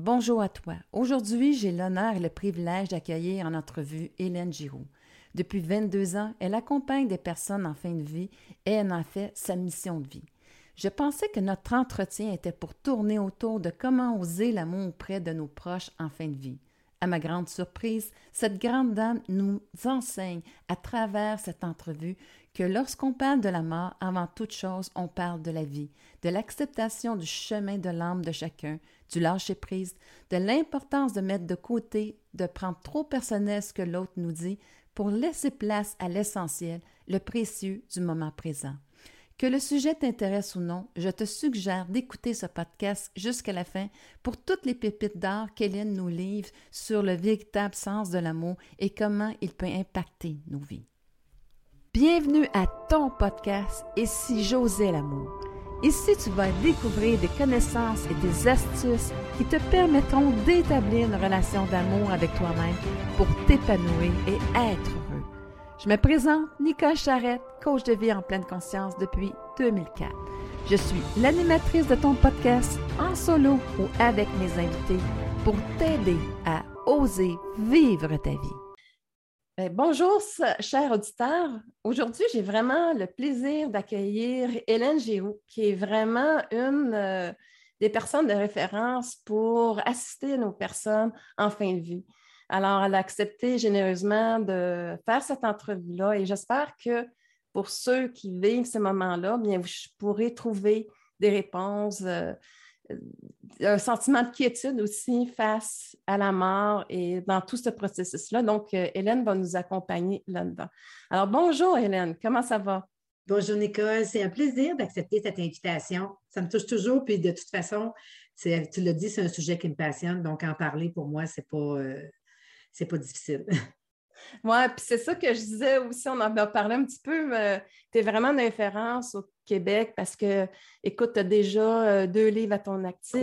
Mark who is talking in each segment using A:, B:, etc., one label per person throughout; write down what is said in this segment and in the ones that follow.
A: Bonjour à toi. Aujourd'hui, j'ai l'honneur et le privilège d'accueillir en entrevue Hélène Giroux. Depuis 22 ans, elle accompagne des personnes en fin de vie et elle en fait sa mission de vie. Je pensais que notre entretien était pour tourner autour de comment oser l'amour auprès de nos proches en fin de vie. À ma grande surprise, cette grande dame nous enseigne à travers cette entrevue que lorsqu'on parle de la mort, avant toute chose, on parle de la vie, de l'acceptation du chemin de l'âme de chacun, du lâcher-prise, de l'importance de mettre de côté, de prendre trop personnel ce que l'autre nous dit pour laisser place à l'essentiel, le précieux du moment présent. Que le sujet t'intéresse ou non, je te suggère d'écouter ce podcast jusqu'à la fin pour toutes les pépites d'art qu'Hélène nous livre sur le véritable sens de l'amour et comment il peut impacter nos vies. Bienvenue à ton podcast si j'osais l'amour. Ici, tu vas découvrir des connaissances et des astuces qui te permettront d'établir une relation d'amour avec toi-même pour t'épanouir et être heureux. Je me présente Nicole Charrette, coach de vie en pleine conscience depuis 2004. Je suis l'animatrice de ton podcast en solo ou avec mes invités pour t'aider à oser vivre ta vie. Ben, bonjour, chers auditeurs. Aujourd'hui, j'ai vraiment le plaisir d'accueillir Hélène Giroux, qui est vraiment une euh, des personnes de référence pour assister nos personnes en fin de vie. Alors, elle a accepté généreusement de faire cette entrevue-là et j'espère que pour ceux qui vivent ce moment-là, bien, vous pourrez trouver des réponses. Euh, un sentiment de quiétude aussi face à la mort et dans tout ce processus-là. Donc, euh, Hélène va nous accompagner là-dedans. Alors, bonjour Hélène, comment ça va?
B: Bonjour Nicole, c'est un plaisir d'accepter cette invitation. Ça me touche toujours, puis de toute façon, tu l'as dit, c'est un sujet qui me passionne, donc en parler pour moi, c'est pas, euh, c'est pas difficile.
A: Oui, puis c'est ça que je disais aussi, on en a parlé un petit peu, tu es vraiment une référence au Québec parce que, écoute, tu as déjà euh, deux livres à ton actif.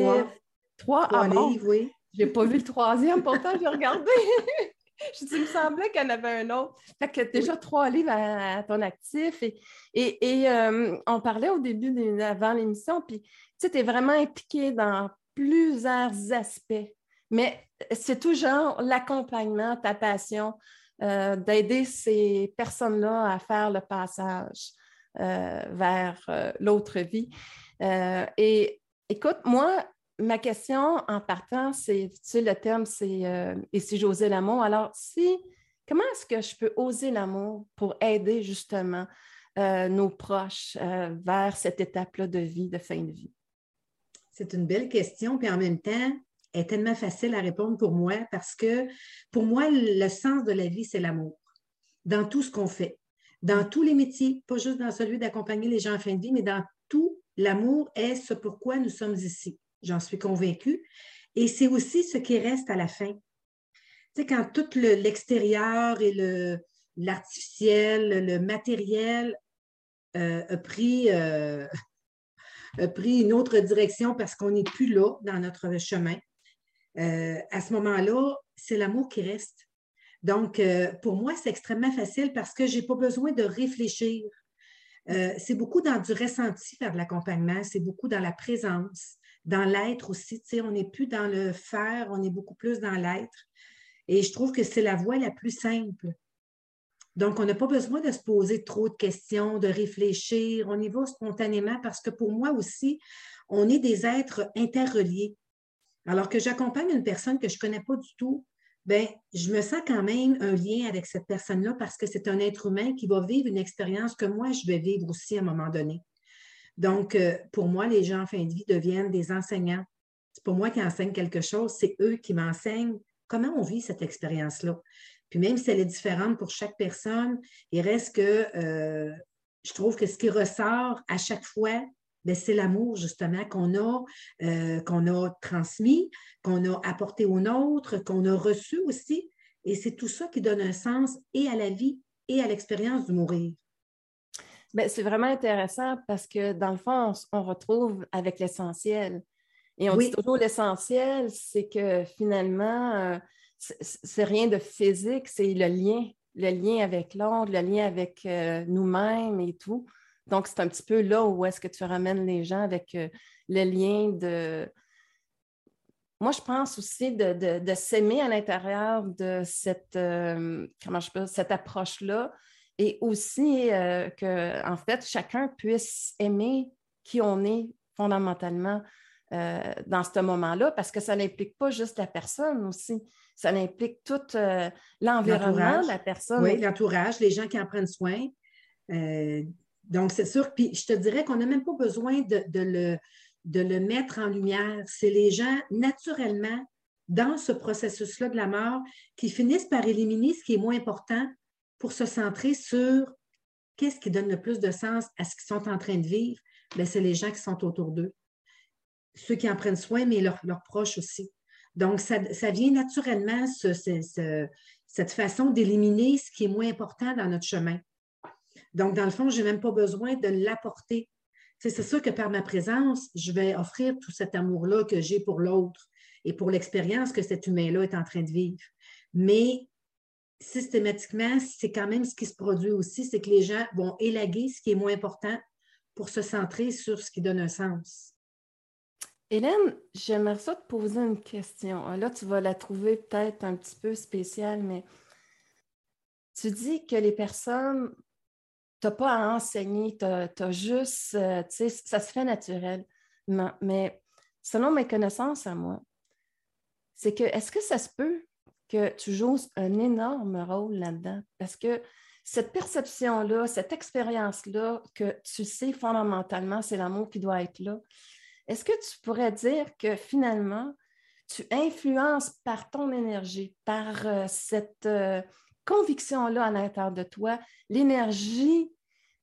B: Trois, ah livres, oui.
A: J'ai pas vu le troisième, pourtant j'ai regardé. je dis, il me semblait qu'il y en avait un autre. Fait que déjà trois livres à, ton actif. Et, et, euh, on parlait au début, avant l'émission, puis tu sais, tu es vraiment impliqué dans plusieurs aspects. Mais c'est toujours l'accompagnement, ta passion, euh, d'aider ces personnes-là à faire le passage. Euh, vers euh, l'autre vie. Euh, et écoute, moi, ma question en partant, c'est, tu sais, le thème, c'est Et si j'osais l'amour? Alors, si, comment est-ce que je peux oser l'amour pour aider justement nos proches vers cette étape-là de vie, de fin de vie?
B: C'est une belle question, puis en même temps, elle est tellement facile à répondre pour moi parce que pour moi, le sens de la vie, c'est l'amour dans tout ce qu'on fait dans tous les métiers, pas juste dans celui d'accompagner les gens en fin de vie, mais dans tout, l'amour est ce pourquoi nous sommes ici. J'en suis convaincue. Et c'est aussi ce qui reste à la fin. Tu sais, quand tout l'extérieur et le, l'artificiel, le matériel euh, a, pris, euh, a pris une autre direction parce qu'on n'est plus là dans notre chemin, euh, à ce moment-là, c'est l'amour qui reste. Donc, euh, pour moi, c'est extrêmement facile parce que je n'ai pas besoin de réfléchir. Euh, c'est beaucoup dans du ressenti faire de l'accompagnement, c'est beaucoup dans la présence, dans l'être aussi. On n'est plus dans le faire, on est beaucoup plus dans l'être. Et je trouve que c'est la voie la plus simple. Donc, on n'a pas besoin de se poser trop de questions, de réfléchir. On y va spontanément parce que pour moi aussi, on est des êtres interreliés. Alors que j'accompagne une personne que je ne connais pas du tout, ben, je me sens quand même un lien avec cette personne-là parce que c'est un être humain qui va vivre une expérience que moi, je vais vivre aussi à un moment donné. Donc, euh, pour moi, les gens en fin de vie deviennent des enseignants. C'est pas moi qui enseigne quelque chose, c'est eux qui m'enseignent comment on vit cette expérience-là. Puis même si elle est différente pour chaque personne, il reste que euh, je trouve que ce qui ressort à chaque fois, ben, c'est l'amour justement qu'on a, euh, qu'on a transmis, qu'on a apporté aux nôtres, qu'on a reçu aussi. Et c'est tout ça qui donne un sens et à la vie et à l'expérience du mourir.
A: Ben, c'est vraiment intéressant parce que dans le fond, on, retrouve avec l'essentiel. Et on dit toujours l'essentiel, c'est que finalement, euh, c'est rien de physique, c'est le lien, le lien avec l'autre, le lien avec euh, nous-mêmes et tout. Donc, c'est un petit peu là où est-ce que tu ramènes les gens avec euh, le lien de moi, je pense aussi de, s'aimer à l'intérieur de cette, euh, comment je peux, cette approche-là et aussi qu'en que, en fait, chacun puisse aimer qui on est fondamentalement dans ce moment-là, parce que ça n'implique pas juste la personne aussi, ça implique tout l'environnement de la personne.
B: Oui, l'entourage, les gens qui en prennent soin. Donc, c'est sûr, puis je te dirais qu'on n'a même pas besoin de, le, mettre en lumière. C'est les gens, naturellement, dans ce processus-là de la mort, qui finissent par éliminer ce qui est moins important pour se centrer sur qu'est-ce qui donne le plus de sens à ce qu'ils sont en train de vivre. Bien, c'est les gens qui sont autour d'eux. Ceux qui en prennent soin, mais leurs, proches aussi. Donc, ça, vient naturellement, cette façon d'éliminer ce qui est moins important dans notre chemin. Donc, dans le fond, je n'ai même pas besoin de l'apporter c'est sûr que par ma présence, je vais offrir tout cet amour-là que j'ai pour l'autre et pour l'expérience que cet humain-là est en train de vivre. Mais systématiquement, c'est quand même ce qui se produit aussi, c'est que les gens vont élaguer ce qui est moins important pour se centrer sur ce qui donne un sens.
A: Hélène, j'aimerais ça te poser une question. Là, tu vas la trouver peut-être un petit peu spéciale, mais tu dis que les personnes n'as pas à enseigner, tu as, juste, euh, tu sais, ça se fait naturellement. Mais selon mes connaissances à moi, c'est que est-ce que ça se peut que tu joues un énorme rôle là-dedans? Parce que cette perception-là, cette expérience-là, que tu sais fondamentalement, c'est l'amour qui doit être là. Est-ce que tu pourrais dire que finalement, tu influences par ton énergie, par euh, cette euh, conviction-là à l'intérieur de toi, l'énergie,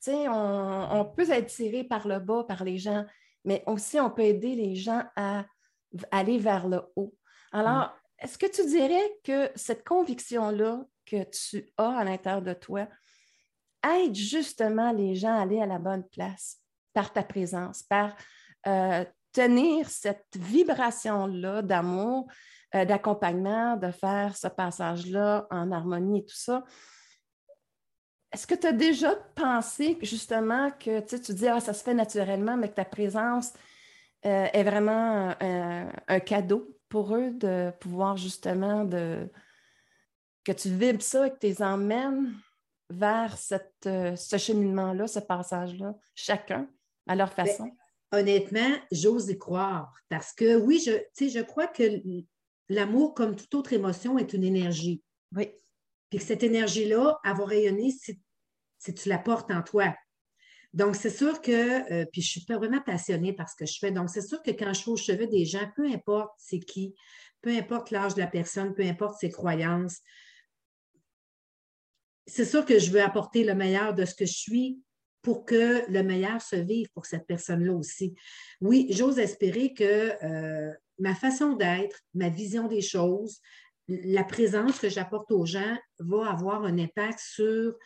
A: tu sais, on, peut être tiré par le bas par les gens, mais aussi on peut aider les gens à, aller vers le haut. Alors, mm. est-ce que tu dirais que cette conviction-là que tu as à l'intérieur de toi aide justement les gens à aller à la bonne place par ta présence, par euh, tenir cette vibration-là d'amour, euh, d'accompagnement, de faire ce passage-là en harmonie et tout ça. Est-ce que tu as déjà pensé justement que tu dis ah, ça se fait naturellement, mais que ta présence euh, est vraiment un, cadeau pour eux de pouvoir justement de que tu vibres ça et que tu les emmènes vers cette, euh, ce cheminement-là, ce passage-là, chacun à leur ben, façon?
B: Honnêtement, j'ose y croire parce que oui, je, je crois que l'amour, comme toute autre émotion, est une énergie.
A: Oui.
B: Puis que cette énergie-là, elle va rayonner si, tu la portes en toi. Donc, c'est sûr que, euh, puis je suis vraiment passionnée par ce que je fais. Donc, c'est sûr que quand je suis au chevet des gens, peu importe c'est qui, peu importe l'âge de la personne, peu importe ses croyances, c'est sûr que je veux apporter le meilleur de ce que je suis pour que le meilleur se vive pour cette personne-là aussi. Oui, j'ose espérer que euh, ma façon d'être, ma vision des choses, la présence que j'apporte aux gens va avoir un impact sur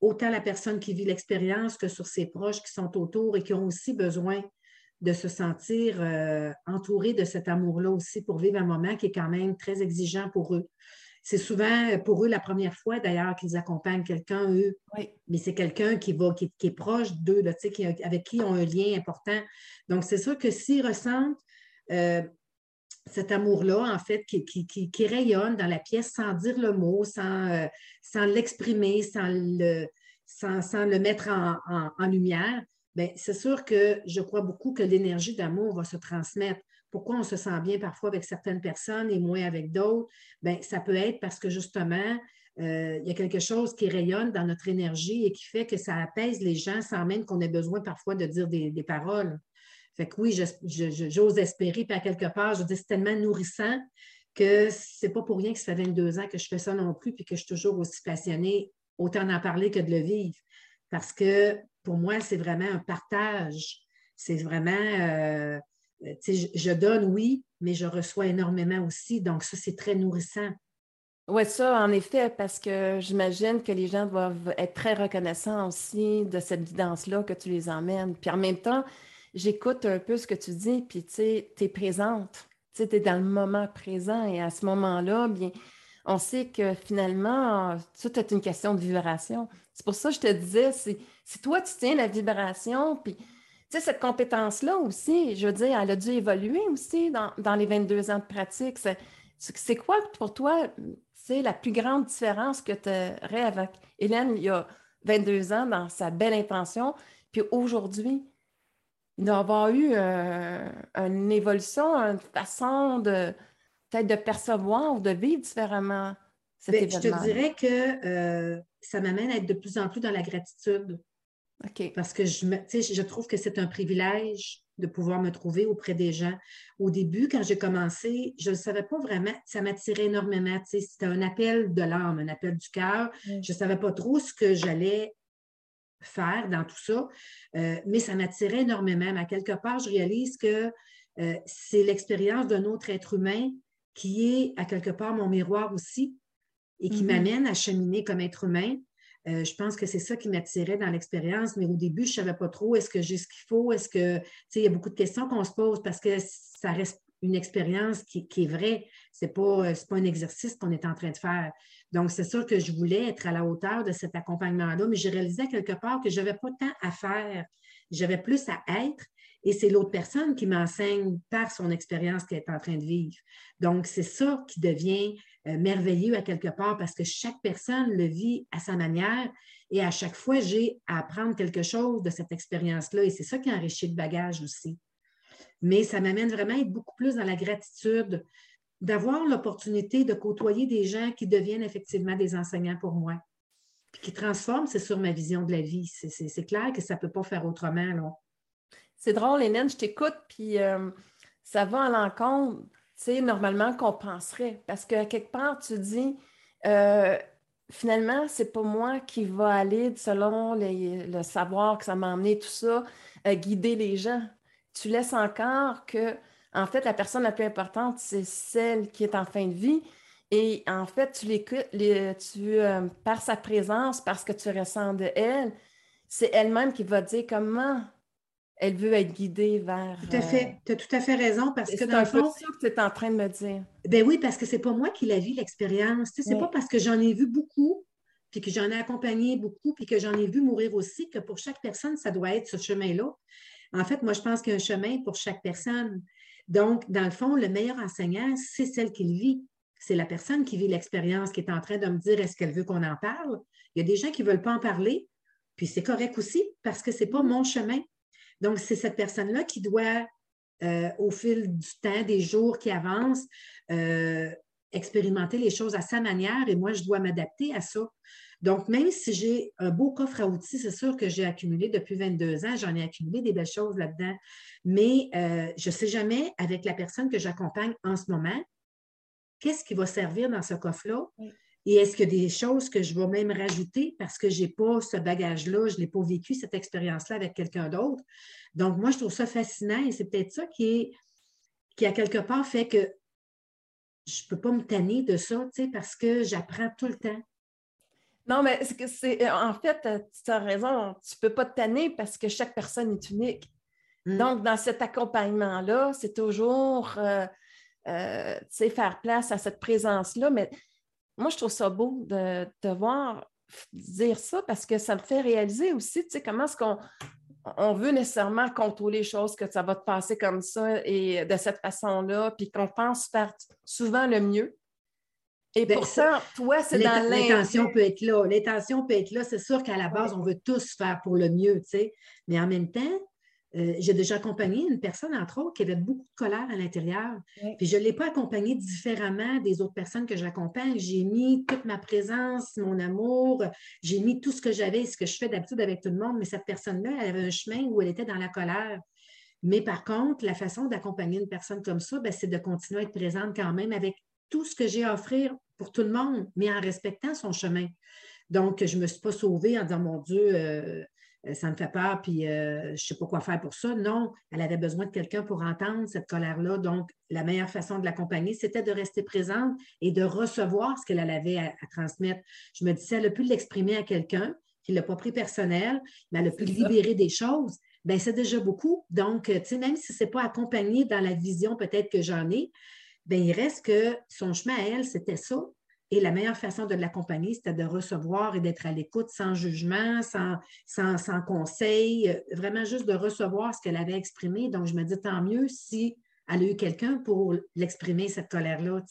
B: autant la personne qui vit l'expérience que sur ses proches qui sont autour et qui ont aussi besoin de se sentir euh, entourés de cet amour-là aussi pour vivre un moment qui est quand même très exigeant pour eux. C'est souvent pour eux la première fois d'ailleurs qu'ils accompagnent quelqu'un, eux. Mais c'est quelqu'un qui, va, qui, est proche d'eux, avec qui ils ont un lien important. Donc, c'est sûr que s'ils ressentent euh, cet amour-là, en fait, qui, rayonne dans la pièce sans dire le mot, sans, euh, sans l'exprimer, sans le, sans, le mettre en, lumière, bien, c'est sûr que je crois beaucoup que l'énergie d'amour va se transmettre. Pourquoi on se sent bien parfois avec certaines personnes et moins avec d'autres? Bien, ça peut être parce que justement, euh, il y a quelque chose qui rayonne dans notre énergie et qui fait que ça apaise les gens sans même qu'on ait besoin parfois de dire des, paroles. Fait que oui, j'ose espérer, puis à quelque part, je dis c'est tellement nourrissant que c'est pas pour rien que ça fait 22 ans que je fais ça non plus, puis que je suis toujours aussi passionnée, autant d'en parler que de le vivre. Parce que pour moi, c'est vraiment un partage. C'est vraiment euh, euh, je donne, oui, mais je reçois énormément aussi. Donc, ça, c'est très nourrissant.
A: Oui, ça, en effet, parce que j'imagine que les gens doivent être très reconnaissants aussi de cette guidance-là que tu les emmènes. Puis en même temps, j'écoute un peu ce que tu dis, puis tu sais, tu es présente. Tu es dans le moment présent et à ce moment-là, bien, on sait que finalement, tout est une question de vibration. C'est pour ça que je te disais, si toi, tu tiens la vibration, puis sais, cette compétence-là aussi, je veux dire, elle a dû évoluer aussi dans, les 22 ans de pratique. C'est quoi pour toi, c'est la plus grande différence que tu aurais avec Hélène il y a 22 ans dans sa belle intention, puis aujourd'hui? Il doit avoir eu euh, une évolution, une façon de peut-être de percevoir ou de vivre différemment cet
B: événement. Je te dirais que euh, ça m'amène à être de plus en plus dans la gratitude. Parce que je, me, je trouve que c'est un privilège de pouvoir me trouver auprès des gens. Au début, quand j'ai commencé, je ne savais pas vraiment, ça m'attirait énormément. C'était un appel de l'âme, un appel du cœur. Je ne savais pas trop ce que j'allais faire dans tout ça, euh, mais ça m'attirait énormément. À quelque part, je réalise que euh, c'est l'expérience d'un autre être humain qui est à quelque part mon miroir aussi et qui mm-hmm. m'amène à cheminer comme être humain. Euh, je pense que c'est ça qui m'attirait dans l'expérience, mais au début, je ne savais pas trop est-ce que j'ai ce qu'il faut, est-ce que, tu il y a beaucoup de questions qu'on se pose parce que ça reste une expérience qui, est vraie. Ce n'est pas, euh, pas un exercice qu'on est en train de faire. Donc, c'est sûr que je voulais être à la hauteur de cet accompagnement-là, mais j'ai réalisé quelque part que je n'avais pas tant à faire. J'avais plus à être et c'est l'autre personne qui m'enseigne par son expérience qu'elle est en train de vivre. Donc, c'est ça qui devient euh, merveilleux à quelque part parce que chaque personne le vit à sa manière et à chaque fois, j'ai à apprendre quelque chose de cette expérience-là et c'est ça qui enrichit le bagage aussi. Mais ça m'amène vraiment à être beaucoup plus dans la gratitude, d'avoir l'opportunité de côtoyer des gens qui deviennent effectivement des enseignants pour moi, puis qui transforment, c'est sur ma vision de la vie. C'est clair que ça ne peut pas faire autrement. Là.
A: C'est drôle, Hélène, je t'écoute, puis euh, ça va à l'encontre, tu sais, normalement qu'on penserait. Parce que quelque part, tu dis, euh, finalement, c'est pas moi qui va aller selon le savoir que ça m'a emmené, tout ça, euh, guider les gens. Tu laisses encore que, en fait, la personne la plus importante, c'est celle qui est en fin de vie. Et en fait, tu l'écoutes, tu, par sa présence, parce que tu ressens de elle, c'est elle-même qui va dire comment elle veut être guidée vers.
B: Tout à fait. Tu as tout à fait raison parce que dans le fond.
A: C'est ça que tu es en train de me dire.
B: Ben oui, parce que c'est pas moi qui la vis l'expérience. Ce n'est pas parce que j'en ai vu beaucoup, puis que j'en ai accompagné beaucoup, puis que j'en ai vu mourir aussi, que pour chaque personne, ça doit être ce chemin-là. En fait, moi, je pense qu'il y a un chemin pour chaque personne. Donc, dans le fond, le meilleur enseignant, c'est celle qui le vit. C'est la personne qui vit l'expérience, qui est en train de me dire est-ce qu'elle veut qu'on en parle. Il y a des gens qui ne veulent pas en parler, puis c'est correct aussi parce que ce n'est pas mon chemin. Donc, c'est cette personne-là qui doit, euh, au fil du temps, des jours qui avancent, euh, expérimenter les choses à sa manière et moi, je dois m'adapter à ça. Donc, même si j'ai un beau coffre à outils, c'est sûr que j'ai accumulé depuis 22 ans, j'en ai accumulé des belles choses là-dedans, mais euh, je ne sais jamais avec la personne que j'accompagne en ce moment, qu'est-ce qui va servir dans ce coffre-là? Et est-ce qu'il y a des choses que je vais même rajouter parce que je n'ai pas ce bagage-là, je n'ai pas vécu cette expérience-là avec quelqu'un d'autre? Donc, moi, je trouve ça fascinant et c'est peut-être ça qui est qui a quelque part fait que je ne peux pas me tanner de ça, tu sais, parce que j'apprends tout le temps.
A: Non, mais c'est, en fait, tu as raison, tu ne peux pas te tanner parce que chaque personne est unique. Mm. Donc, dans cet accompagnement-là, c'est toujours euh, euh, faire place à cette présence-là, mais moi, je trouve ça beau de te voir dire ça parce que ça me fait réaliser aussi, tu sais, comment est-ce qu'on on veut nécessairement contrôler les choses, que ça va te passer comme ça et de cette façon-là, puis qu'on pense faire souvent le mieux. Et pour ça, toi, c'est dans
B: l'intention peut être là. L'intention peut être là. C'est sûr qu'à la base, on veut tous faire pour le mieux, tu sais. Mais en même temps, euh, j'ai déjà accompagné une personne, entre autres, qui avait beaucoup de colère à l'intérieur. Puis je ne l'ai pas accompagnée différemment des autres personnes que j'accompagne. J'ai mis toute ma présence, mon amour, j'ai mis tout ce que j'avais, ce que je fais d'habitude avec tout le monde, mais cette personne-là, elle avait un chemin où elle était dans la colère. Mais par contre, la façon d'accompagner une personne comme ça, ben, c'est de continuer à être présente quand même avec tout ce que j'ai à offrir pour tout le monde, mais en respectant son chemin. Donc, je ne me suis pas sauvée en disant, mon Dieu, euh, ça me fait peur, puis euh, je ne sais pas quoi faire pour ça. Non, elle avait besoin de quelqu'un pour entendre cette colère-là. Donc, la meilleure façon de l'accompagner, c'était de rester présente et de recevoir ce qu'elle avait à, transmettre. Je me disais, elle a pu l'exprimer à quelqu'un qui ne l'a pas pris personnel, mais elle a pu libérer des choses. Bien, c'est déjà beaucoup. Donc, tu sais, même si ce n'est pas accompagné dans la vision peut-être que j'en ai, bien, il reste que son chemin à elle, c'était ça. Et la meilleure façon de l'accompagner, c'était de recevoir et d'être à l'écoute sans jugement, sans, sans, conseil, euh, vraiment juste de recevoir ce qu'elle avait exprimé. Donc, je me dis, tant mieux si elle a eu quelqu'un pour l'exprimer, cette colère-là.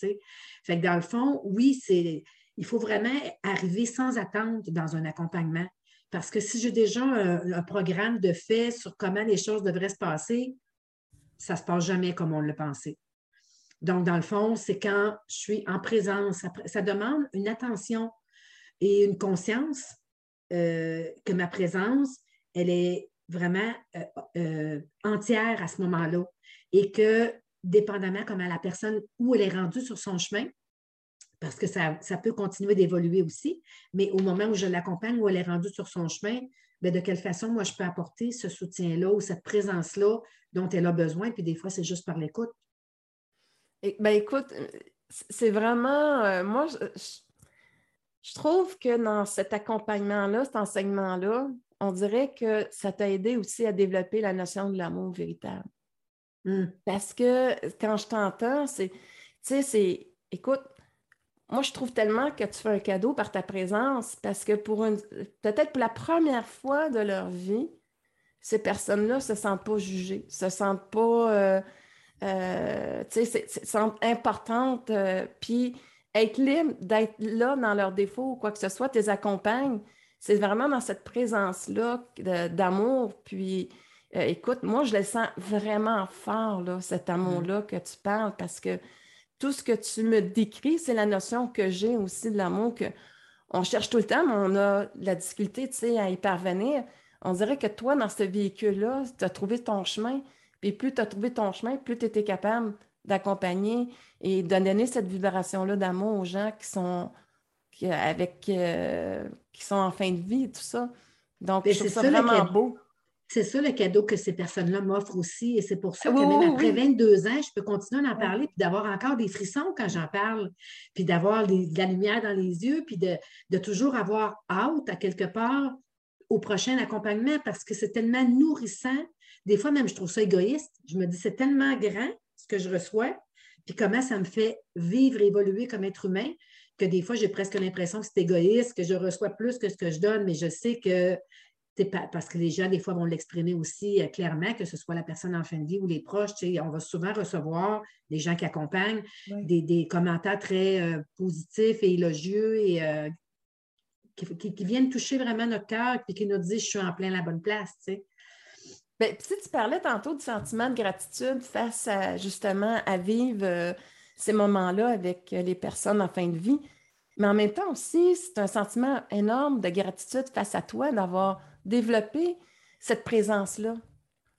B: Fait que dans le fond, oui, c'est il faut vraiment arriver sans attente dans un accompagnement. Parce que si j'ai déjà un, programme de fait sur comment les choses devraient se passer, ça ne se passe jamais comme on le pensait. Donc, dans le fond, c'est quand je suis en présence. Ça, demande une attention et une conscience euh, que ma présence, elle est vraiment euh, euh, entière à ce moment-là. Et que, dépendamment comment la personne, où elle est rendue sur son chemin, parce que ça, peut continuer d'évoluer aussi, mais au moment où je l'accompagne, où elle est rendue sur son chemin, bien, de quelle façon moi je peux apporter ce soutien-là ou cette présence-là dont elle a besoin, puis des fois c'est juste par l'écoute.
A: Ben écoute, c'est vraiment, euh, moi, je, trouve que dans cet accompagnement-là, cet enseignement-là, on dirait que ça t'a aidé aussi à développer la notion de l'amour véritable. Hmm. Parce que quand je t'entends, c'est, tu sais, c'est, écoute, moi, je trouve tellement que tu fais un cadeau par ta présence parce que pour une, peut-être pour la première fois de leur vie, ces personnes-là ne se sentent pas jugées, ne se sentent pas, euh, euh, sentent importantes. Euh, puis être libre d'être là dans leurs défauts ou quoi que ce soit, tes accompagnes. C'est vraiment dans cette présence-là d'amour. Puis, écoute, moi, je le sens vraiment fort, là, cet mmh. amour-là que tu parles parce que tout ce que tu me décris, c'est la notion que j'ai aussi de l'amour, que on cherche tout le temps, mais on a la difficulté, tu sais, à y parvenir. On dirait que toi, dans ce véhicule-là, tu as trouvé ton chemin. Puis plus tu as trouvé ton chemin, plus tu étais capable d'accompagner et de donner cette vibration-là d'amour aux gens qui sont avec euh, qui sont en fin de vie et tout ça. Donc, je trouve ça vraiment beau.
B: C'est ça le cadeau que ces personnes-là m'offrent aussi. Et c'est pour ça que même après 22 ans, je peux continuer d'en parler puis d'avoir encore des frissons quand j'en parle, puis d'avoir de la lumière dans les yeux, puis de, toujours avoir hâte à quelque part au prochain accompagnement parce que c'est tellement nourrissant. Des fois, même, je trouve ça égoïste. Je me dis, c'est tellement grand ce que je reçois, puis comment ça me fait vivre, évoluer comme être humain, que des fois, j'ai presque l'impression que c'est égoïste, que je reçois plus que ce que je donne, mais je sais que parce que les gens, des fois, vont l'exprimer aussi euh, clairement, que ce soit la personne en fin de vie ou les proches. On va souvent recevoir des gens qui accompagnent des, commentaires très euh, positifs et élogieux et euh, qui, viennent toucher vraiment notre cœur et qui nous disent Je suis en plein la bonne place.
A: Bien, si tu parlais tantôt du sentiment de gratitude face à justement à vivre ces moments-là avec les personnes en fin de vie, mais en même temps aussi, c'est un sentiment énorme de gratitude face à toi d'avoir développer cette présence-là.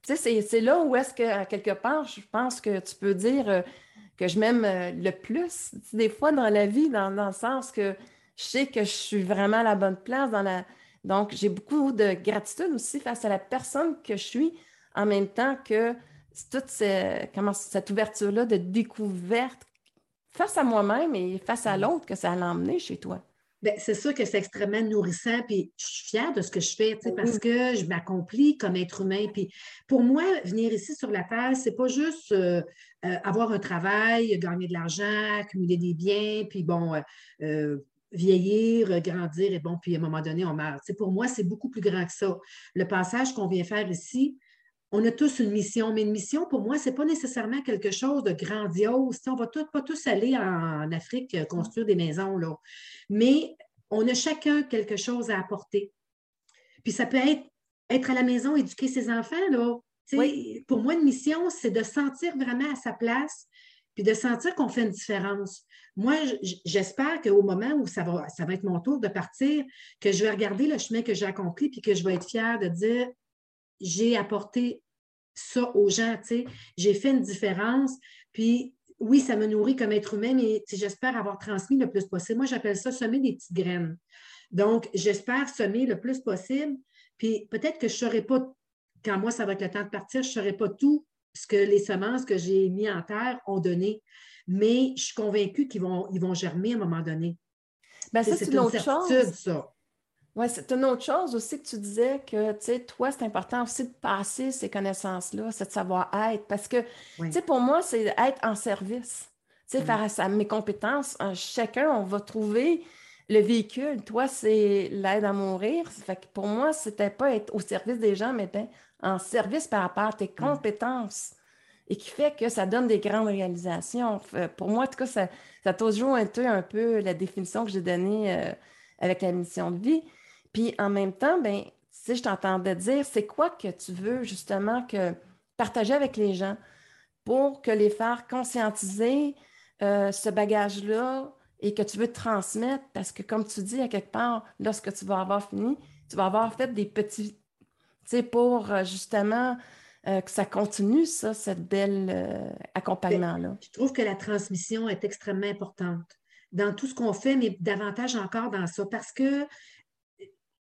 A: Tu sais, c'est là où est-ce que, quelque part, je pense que tu peux dire euh, que je m'aime euh, le plus. Des fois, dans la vie, dans, le sens que je sais que je suis vraiment à la bonne place. Dans la... Donc, j'ai beaucoup de gratitude aussi face à la personne que je suis, en même temps que toute comment, cette ouverture-là de découverte face à moi-même et face à l'autre que ça a emmené chez toi.
B: Bien, c'est sûr que c'est extrêmement nourrissant, puis je suis fière de ce que je fais, parce que je m'accomplis comme être humain. Puis pour moi, venir ici sur la Terre, c'est pas juste euh, euh, avoir un travail, gagner de l'argent, accumuler des biens, puis bon, euh, vieillir, grandir, et bon, puis à un moment donné, on meurt. pour moi, c'est beaucoup plus grand que ça. Le passage qu'on vient faire ici, on a tous une mission, mais une mission, pour moi, ce n'est pas nécessairement quelque chose de grandiose. on ne va pas tous aller en, Afrique euh, construire des maisons, là. mais on a chacun quelque chose à apporter. Puis ça peut être être à la maison, éduquer ses enfants. Là. Pour moi, une mission, c'est de sentir vraiment à sa place, puis de sentir qu'on fait une différence. Moi, j'espère qu'au moment où ça va, ça va être mon tour de partir, que je vais regarder le chemin que j'ai accompli, puis que je vais être fière de dire j'ai apporté ça aux gens, tu sais, j'ai fait une différence, puis oui, ça me nourrit comme être humain, mais j'espère avoir transmis le plus possible. Moi, j'appelle ça semer des petites graines. Donc, j'espère semer le plus possible, puis peut-être que je ne saurais pas, quand moi, ça va être le temps de partir, je ne saurais pas tout ce que les semences que j'ai mis en terre ont donné, mais je suis convaincue qu'ils vont, ils vont germer à un moment donné.
A: Ben, ça, c'est une, autre chose. Ça. Oui, c'est une autre chose aussi que tu disais que, tu sais, toi, c'est important aussi de passer ces connaissances-là, c'est de savoir-être. Parce que, tu sais, pour moi, c'est être en service. sais, face à mes compétences, chacun, on va trouver le véhicule. Toi, c'est l'aide à mourir. Fait que pour moi, c'était pas être au service des gens, mais être en service par rapport à tes compétences et qui fait que ça donne des grandes réalisations. Pour moi, en tout cas, ça, ça toujours été un peu la définition que j'ai donnée euh, avec la mission de vie. Puis en même temps, ben, si je t'entendais dire, c'est quoi que tu veux justement que partager avec les gens pour que les faire conscientiser euh, ce bagage-là et que tu veux transmettre? Parce que comme tu dis à quelque part, lorsque tu vas avoir fini, tu vas avoir fait des petits, pour euh, justement euh, que ça continue, ça, cette belle euh, accompagnement-là.
B: Je trouve que la transmission est extrêmement importante dans tout ce qu'on fait, mais davantage encore dans ça, parce que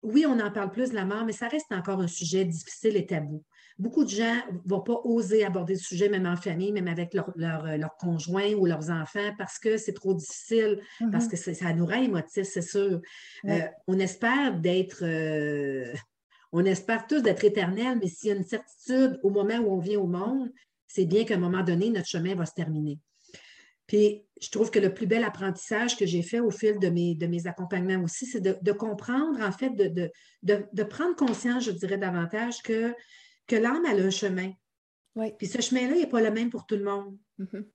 B: oui, on en parle plus de la mort, mais ça reste encore un sujet difficile et tabou. Beaucoup de gens ne vont pas oser aborder le sujet, même en famille, même avec leur, leur, euh, conjoint ou leurs enfants, parce que c'est trop difficile, parce mm-hmm. que ça nous rend émotifs, c'est sûr. on espère d'être on espère tous d'être éternels, mais s'il y a une certitude au moment où on vient au monde, c'est bien qu'à un moment donné, notre chemin va se terminer. Puis, je trouve que le plus bel apprentissage que j'ai fait au fil de mes, de mes accompagnements aussi, c'est de, comprendre, en fait, de, de, prendre conscience, je dirais davantage, que, que l'âme a un chemin.
A: Oui.
B: Puis ce chemin-là, il n'est pas le même pour tout le monde.
A: Mm-hmm.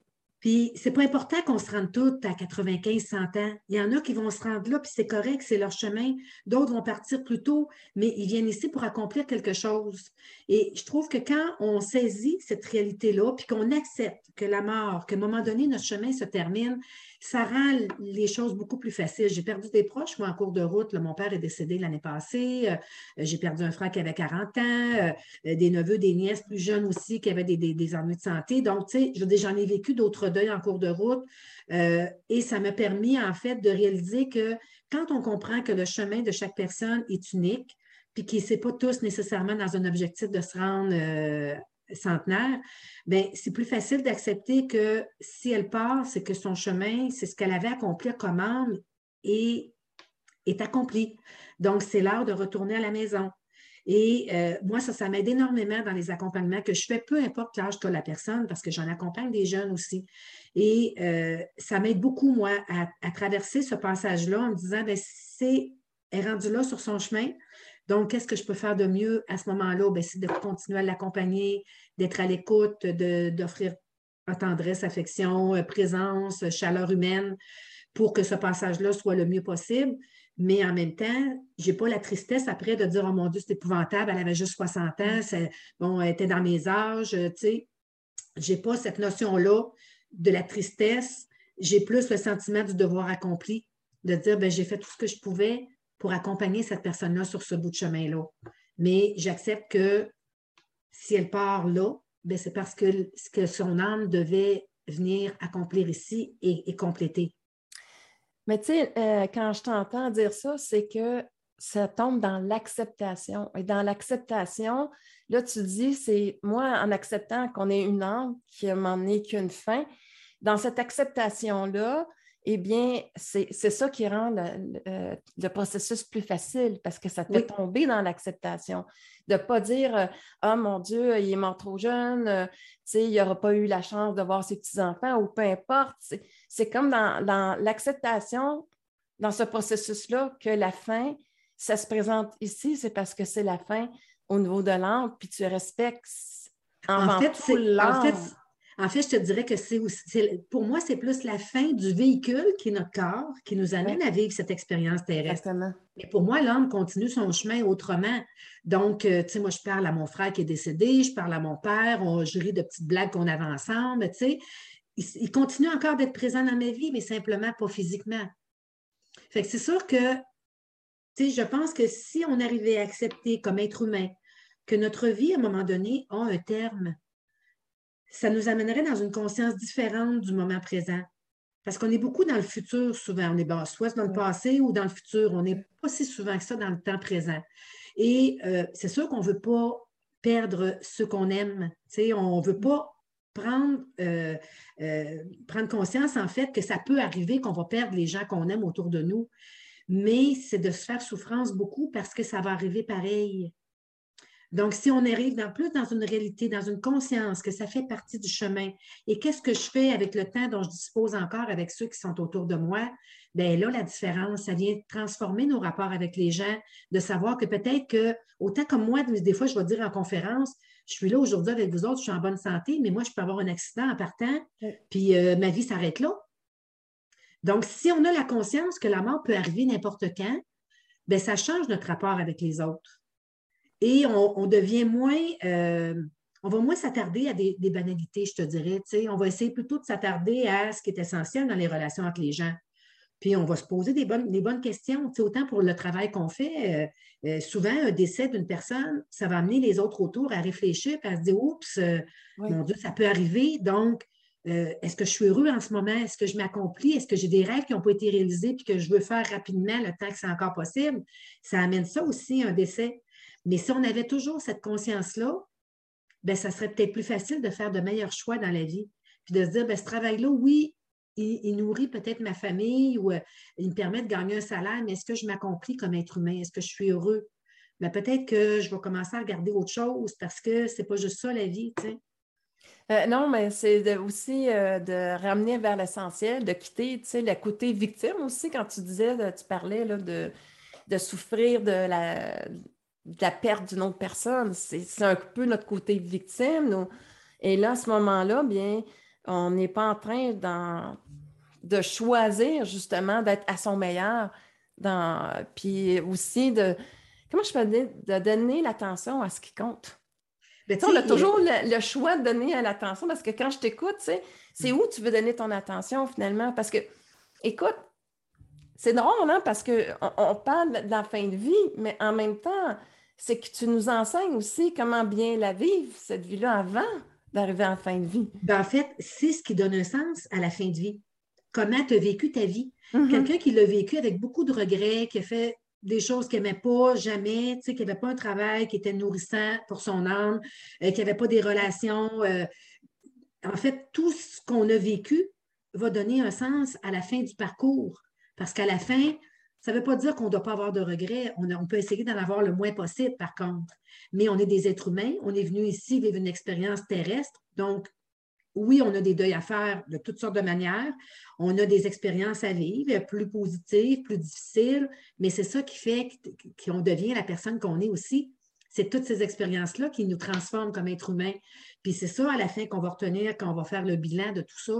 B: Puis c'est pas important qu'on se rende toutes à 95, 100 ans. Il y en a qui vont se rendre là, puis c'est correct, c'est leur chemin. D'autres vont partir plus tôt, mais ils viennent ici pour accomplir quelque chose. Et je trouve que quand on saisit cette réalité-là, puis qu'on accepte que la mort, qu'à un moment donné, notre chemin se termine, ça rend les choses beaucoup plus faciles. J'ai perdu des proches, moi, en cours de route. mon père est décédé l'année passée. Euh, j'ai perdu un frère qui avait 40 ans, euh, des neveux, des nièces plus jeunes aussi qui avaient des, des, ennuis de santé. Donc, tu sais, j'en ai vécu d'autres deuils en cours de route. Euh, et ça m'a permis, en fait, de réaliser que quand on comprend que le chemin de chaque personne est unique, puis qu'ils ne pas tous nécessairement dans un objectif de se rendre centenaire, bien, c'est plus facile d'accepter que si elle part, c'est que son chemin, c'est ce qu'elle avait accompli comme âme et est accompli. Donc, c'est l'heure de retourner à la maison. Et euh, moi, ça, ça m'aide énormément dans les accompagnements que je fais, peu importe l'âge qu'a la personne, parce que j'en accompagne des jeunes aussi. Et euh, ça m'aide beaucoup, moi, à, traverser ce passage-là en me disant, bien, c'est, est rendue là sur son chemin. Donc, qu'est-ce que je peux faire de mieux à ce moment-là? Ben, c'est de continuer à l'accompagner, d'être à l'écoute, d'offrir tendresse, affection, euh, présence, chaleur humaine pour que ce passage-là soit le mieux possible. Mais en même temps, je n'ai pas la tristesse après de dire Oh mon Dieu, c'est épouvantable, elle avait juste 60 ans, bon, elle était dans mes âges, tu sais. Je n'ai pas cette notion-là de la tristesse. J'ai plus le sentiment du devoir accompli, de dire ben, j'ai fait tout ce que je pouvais, pour accompagner cette personne-là sur ce bout de chemin-là. Mais j'accepte que si elle part là, ben, c'est parce que, que son âme devait venir accomplir ici et, compléter.
A: Mais tu sais, euh, quand je t'entends dire ça, c'est que ça tombe dans l'acceptation. Et dans l'acceptation, là, tu dis, c'est moi, en acceptant qu'on ait une âme qui m'en est qu'une fin, dans cette acceptation-là, eh bien, c'est ça qui rend le, processus plus facile parce que ça te fait tomber dans l'acceptation. De ne pas dire Ah oh, mon Dieu, il est mort trop jeune, euh, il n'aura pas eu la chance de voir ses petits-enfants ou peu importe. C'est comme dans, l'acceptation, dans ce processus-là, que la fin, ça se présente ici, c'est parce que c'est la fin au niveau de l'âme, puis tu respectes
B: en, en fait, tout l'âme. En fait, je te dirais que c'est pour moi, c'est plus la fin du véhicule qui est notre corps, qui nous amène à vivre cette expérience terrestre. Mais pour moi, l'homme continue son chemin autrement. Donc, euh, tu sais, moi, je parle à mon frère qui est décédé, je parle à mon père, on, je de petites blagues qu'on avait ensemble, tu sais. Il, continue encore d'être présent dans ma vie, mais simplement pas physiquement. Fait que c'est sûr que, tu sais, je pense que si on arrivait à accepter comme être humain que notre vie, à un moment donné, a un terme, ça nous amènerait dans une conscience différente du moment présent. Parce qu'on est beaucoup dans le futur souvent. On est soit dans le passé ou dans le futur. On n'est pas si souvent que ça dans le temps présent. Et euh, c'est sûr qu'on ne veut pas perdre ce qu'on aime. on ne veut pas prendre, euh, euh, prendre conscience, en fait, que ça peut arriver qu'on va perdre les gens qu'on aime autour de nous. Mais c'est de se faire souffrance beaucoup parce que ça va arriver pareil. Donc, si on arrive dans, plus dans une réalité, dans une conscience que ça fait partie du chemin, et qu'est-ce que je fais avec le temps dont je dispose encore avec ceux qui sont autour de moi, bien là, la différence, ça vient transformer nos rapports avec les gens, de savoir que peut-être que, autant comme moi, des fois, je vais dire en conférence, je suis là aujourd'hui avec vous autres, je suis en bonne santé, mais moi, je peux avoir un accident en partant, puis euh, ma vie s'arrête là. Donc, si on a la conscience que la mort peut arriver n'importe quand, bien, ça change notre rapport avec les autres. Et on, devient moins, euh, on va moins s'attarder à des, banalités, je te dirais. On va essayer plutôt de s'attarder à ce qui est essentiel dans les relations entre les gens. Puis on va se poser des bonnes, des bonnes questions. autant pour le travail qu'on fait, euh, euh, souvent, un décès d'une personne, ça va amener les autres autour à réfléchir, à se dire Oups, mon Dieu, ça peut arriver. Donc, est-ce que je suis heureux en ce moment? Est-ce que je m'accomplis? Est-ce que j'ai des rêves qui n'ont pas été réalisés et que je veux faire rapidement le temps que c'est encore possible? Ça amène ça aussi, un décès. Mais si on avait toujours cette conscience-là, ben, ça serait peut-être plus facile de faire de meilleurs choix dans la vie. Puis de se dire, ben, ce travail-là, oui, il, nourrit peut-être ma famille ou euh, il me permet de gagner un salaire, mais est-ce que je m'accomplis comme être humain? Est-ce que je suis heureux? Ben, peut-être que je vais commencer à regarder autre chose parce que c'est pas juste ça la vie, tu sais.
A: Euh, non, mais c'est aussi euh, de ramener vers l'essentiel, de quitter, le côté victime aussi, quand tu disais, tu parlais là, de, de souffrir de la, de la perte d'une autre personne. C'est un peu notre côté victime. Et là, à ce moment-là, bien, on n'est pas en train de choisir justement d'être à son meilleur. Dans, puis aussi de, comment je peux dire, de donner l'attention à ce qui compte. Mais on a toujours le, choix de donner l'attention parce que quand je t'écoute, c'est où tu veux donner ton attention finalement? Parce que, écoute, c'est drôle, hein, parce qu'on on parle de la fin de vie, mais en même temps, c'est que tu nous enseignes aussi comment bien la vivre, cette vie-là, avant d'arriver en fin de vie.
B: Ben, en fait, c'est ce qui donne un sens à la fin de vie. Comment tu as vécu ta vie? Mm-hmm. Quelqu'un qui l'a vécu avec beaucoup de regrets, qui a fait des choses qu'il n'aimait pas jamais, qui n'avait pas un travail qui était nourrissant pour son âme, euh, qui n'avait pas des relations. Euh, en fait, tout ce qu'on a vécu va donner un sens à la fin du parcours. Parce qu'à la fin, ça ne veut pas dire qu'on ne doit pas avoir de regrets. On, peut essayer d'en avoir le moins possible, par contre. Mais on est des êtres humains. On est venu ici vivre une expérience terrestre. Donc, oui, on a des deuils à faire de toutes sortes de manières. On a des expériences à vivre, plus positives, plus difficiles, mais c'est ça qui fait qu'on devient la personne qu'on est aussi. C'est toutes ces expériences-là qui nous transforment comme êtres humains. Puis c'est ça, à la fin, qu'on va retenir quand on va faire le bilan de tout ça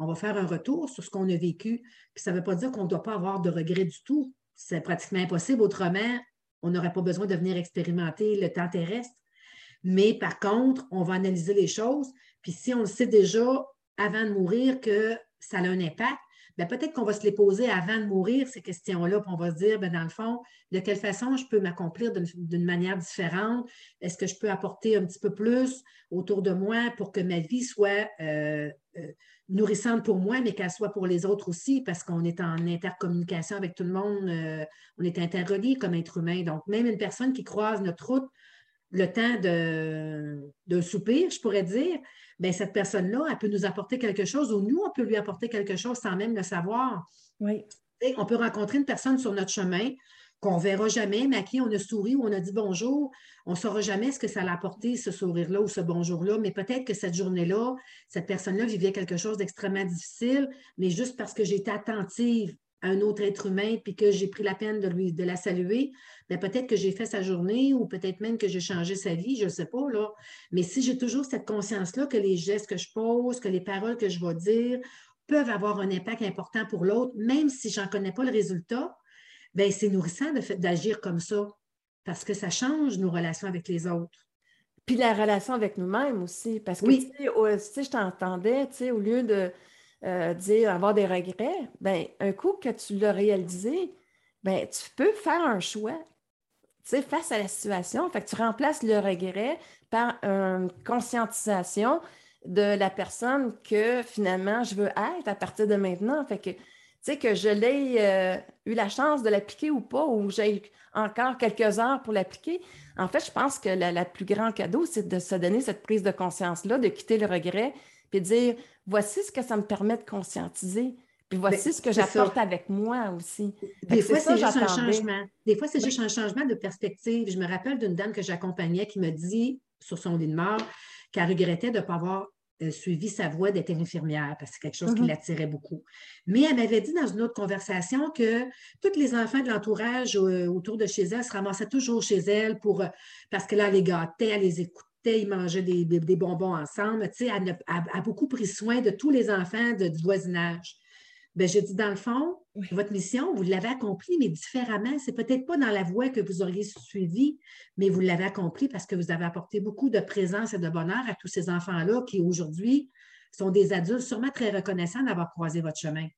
B: on va faire un retour sur ce qu'on a vécu. Puis ça ne veut pas dire qu'on ne doit pas avoir de regrets du tout. C'est pratiquement impossible. Autrement, on n'aurait pas besoin de venir expérimenter le temps terrestre. Mais par contre, on va analyser les choses. Puis si on le sait déjà avant de mourir que ça a un impact, peut-être qu'on va se les poser avant de mourir, ces questions-là, puis on va se dire, bien, dans le fond, de quelle façon je peux m'accomplir d'une manière différente? Est-ce que je peux apporter un petit peu plus autour de moi pour que ma vie soit euh, euh, nourrissante pour moi, mais qu'elle soit pour les autres aussi, parce qu'on est en intercommunication avec tout le monde, euh, on est interreliés comme être humain. Donc, même une personne qui croise notre route le temps de, de soupir, je pourrais dire, bien, cette personne-là, elle peut nous apporter quelque chose ou nous, on peut lui apporter quelque chose sans même le savoir.
A: Oui.
B: on peut rencontrer une personne sur notre chemin qu'on ne verra jamais, mais à qui on a souri ou on a dit bonjour. On ne saura jamais ce que ça a apporté, ce sourire-là ou ce bonjour-là, mais peut-être que cette journée-là, cette personne-là vivait quelque chose d'extrêmement difficile, mais juste parce que j'étais attentive à un autre être humain puis que j'ai pris la peine de, lui, de la saluer, bien, peut-être que j'ai fait sa journée ou peut-être même que j'ai changé sa vie, je ne sais pas. Là. Mais si j'ai toujours cette conscience-là que les gestes que je pose, que les paroles que je vais dire peuvent avoir un impact important pour l'autre, même si je n'en connais pas le résultat, ben c'est nourrissant d'agir comme ça parce que ça change nos relations avec les autres.
A: Puis la relation avec nous-mêmes aussi, parce que oui. tu je t'entendais, tu sais, au lieu de euh, dire avoir des regrets, ben un coup que tu l'as réalisé, ben tu peux faire un choix, face à la situation. Fait tu remplaces le regret par une conscientisation de la personne que finalement je veux être à partir de maintenant. Fait que sais, que je l'ai euh, eu la chance de l'appliquer ou pas, ou j'ai encore quelques heures pour l'appliquer. En fait, je pense que la, plus grand cadeau, c'est de se donner cette prise de conscience-là, de quitter le regret, puis dire voici ce que ça me permet de conscientiser. Puis voici
B: Ben,
A: ce que j'apporte avec moi aussi.
B: Des fois, c'est juste un changement. Des fois, c'est
A: Oui.
B: juste un changement de perspective. Je me rappelle d'une dame que j'accompagnais qui me dit, sur son lit de mort, qu'elle regrettait de ne pas avoir euh, suivi sa voie d'être infirmière parce que c'est quelque chose qui
A: Mhm.
B: l'attirait beaucoup. Mais elle m'avait dit dans une autre conversation que tous les enfants de l'entourage euh, autour de chez elle se ramassaient toujours chez elle pour, euh, parce que là, elle les gâtait, elle les écoutait, ils mangeaient des, des- des bonbons ensemble. Tu sais, elle, a beaucoup pris soin de tous les enfants de- du voisinage. Ben, j'ai dit, dans le fond,
A: Oui.
B: votre mission, vous l'avez accomplie, mais différemment. C'est peut-être pas dans la voie que vous auriez suivie, mais vous l'avez accomplie parce que vous avez apporté beaucoup de présence et de bonheur à tous ces enfants-là qui, aujourd'hui, sont des adultes sûrement très reconnaissants d'avoir croisé votre chemin.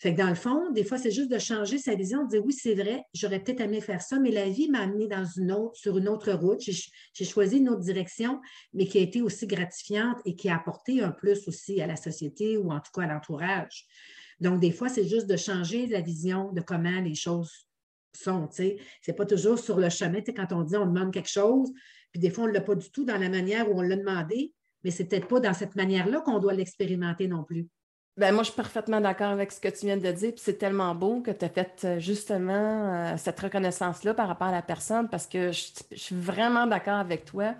B: Fait que dans le fond, des fois, c'est juste de changer sa vision, de dire oui, c'est vrai, j'aurais peut-être aimé faire ça, mais la vie m'a amené dans une autre, sur une autre route. J'ai choisi une autre direction, mais qui a été aussi gratifiante et qui a apporté un plus aussi à la société ou en tout cas à l'entourage. Donc, des fois, c'est juste de changer la vision de comment les choses sont. C'est pas toujours sur le chemin. Quand on dit on demande quelque chose, puis des fois, on ne l'a pas du tout dans la manière où on l'a demandé, mais c'est peut-être pas dans cette manière-là qu'on doit l'expérimenter non plus.
A: Ben, moi, je suis parfaitement d'accord avec ce que tu viens de dire. Puis c'est tellement beau que tu as fait euh, justement euh, cette reconnaissance-là par rapport à la personne parce que je, suis vraiment d'accord avec toi.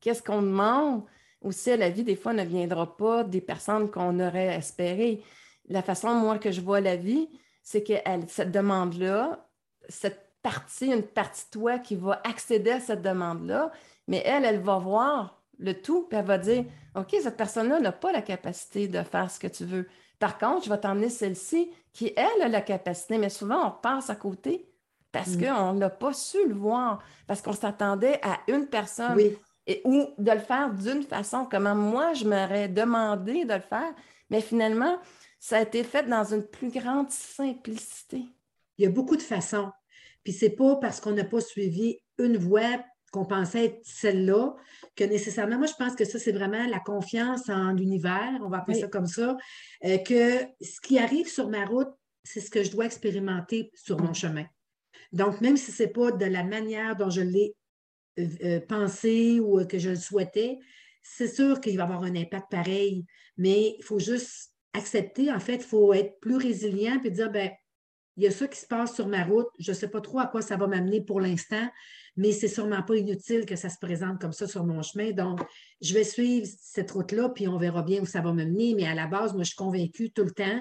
A: Qu'est-ce qu'on demande aussi à la vie, des fois, ne viendra pas des personnes qu'on aurait espérées. La façon, moi, que je vois la vie, c'est que cette demande-là, cette partie, une partie de toi qui va accéder à cette demande-là, mais elle, elle va voir le tout, puis elle va dire OK, cette personne-là n'a pas la capacité de faire ce que tu veux. Par contre, je vais t'emmener celle-ci qui, elle, a la capacité, mais souvent, on passe à côté parce
B: Mm.
A: qu'on n'a pas su le voir, parce qu'on s'attendait à une personne
B: Oui,
A: et, ou de le faire d'une façon, comment moi, je m'aurais demandé de le faire, mais finalement, ça a été fait dans une plus grande simplicité.
B: il y a beaucoup de façons. Puis c'est pas parce qu'on n'a pas suivi une voie qu'on pensait être celle-là que nécessairement, moi je pense que ça c'est vraiment la confiance en l'univers, on va appeler
A: Oui.
B: ça comme ça, euh, que ce qui arrive sur ma route, c'est ce que je dois expérimenter sur mon
A: Mm.
B: chemin. Donc même si c'est pas de la manière dont je l'ai euh, euh, pensé ou que je le souhaitais, c'est sûr qu'il va y avoir un impact pareil, mais il faut juste accepter, en fait, il faut être plus résilient et dire, ben il y a ça qui se passe sur ma route. Je ne sais pas trop à quoi ça va m'amener pour l'instant, mais c'est sûrement pas inutile que ça se présente comme ça sur mon chemin. Donc, je vais suivre cette route-là, puis on verra bien où ça va me mener. Mais à la base, moi, je suis convaincue tout le temps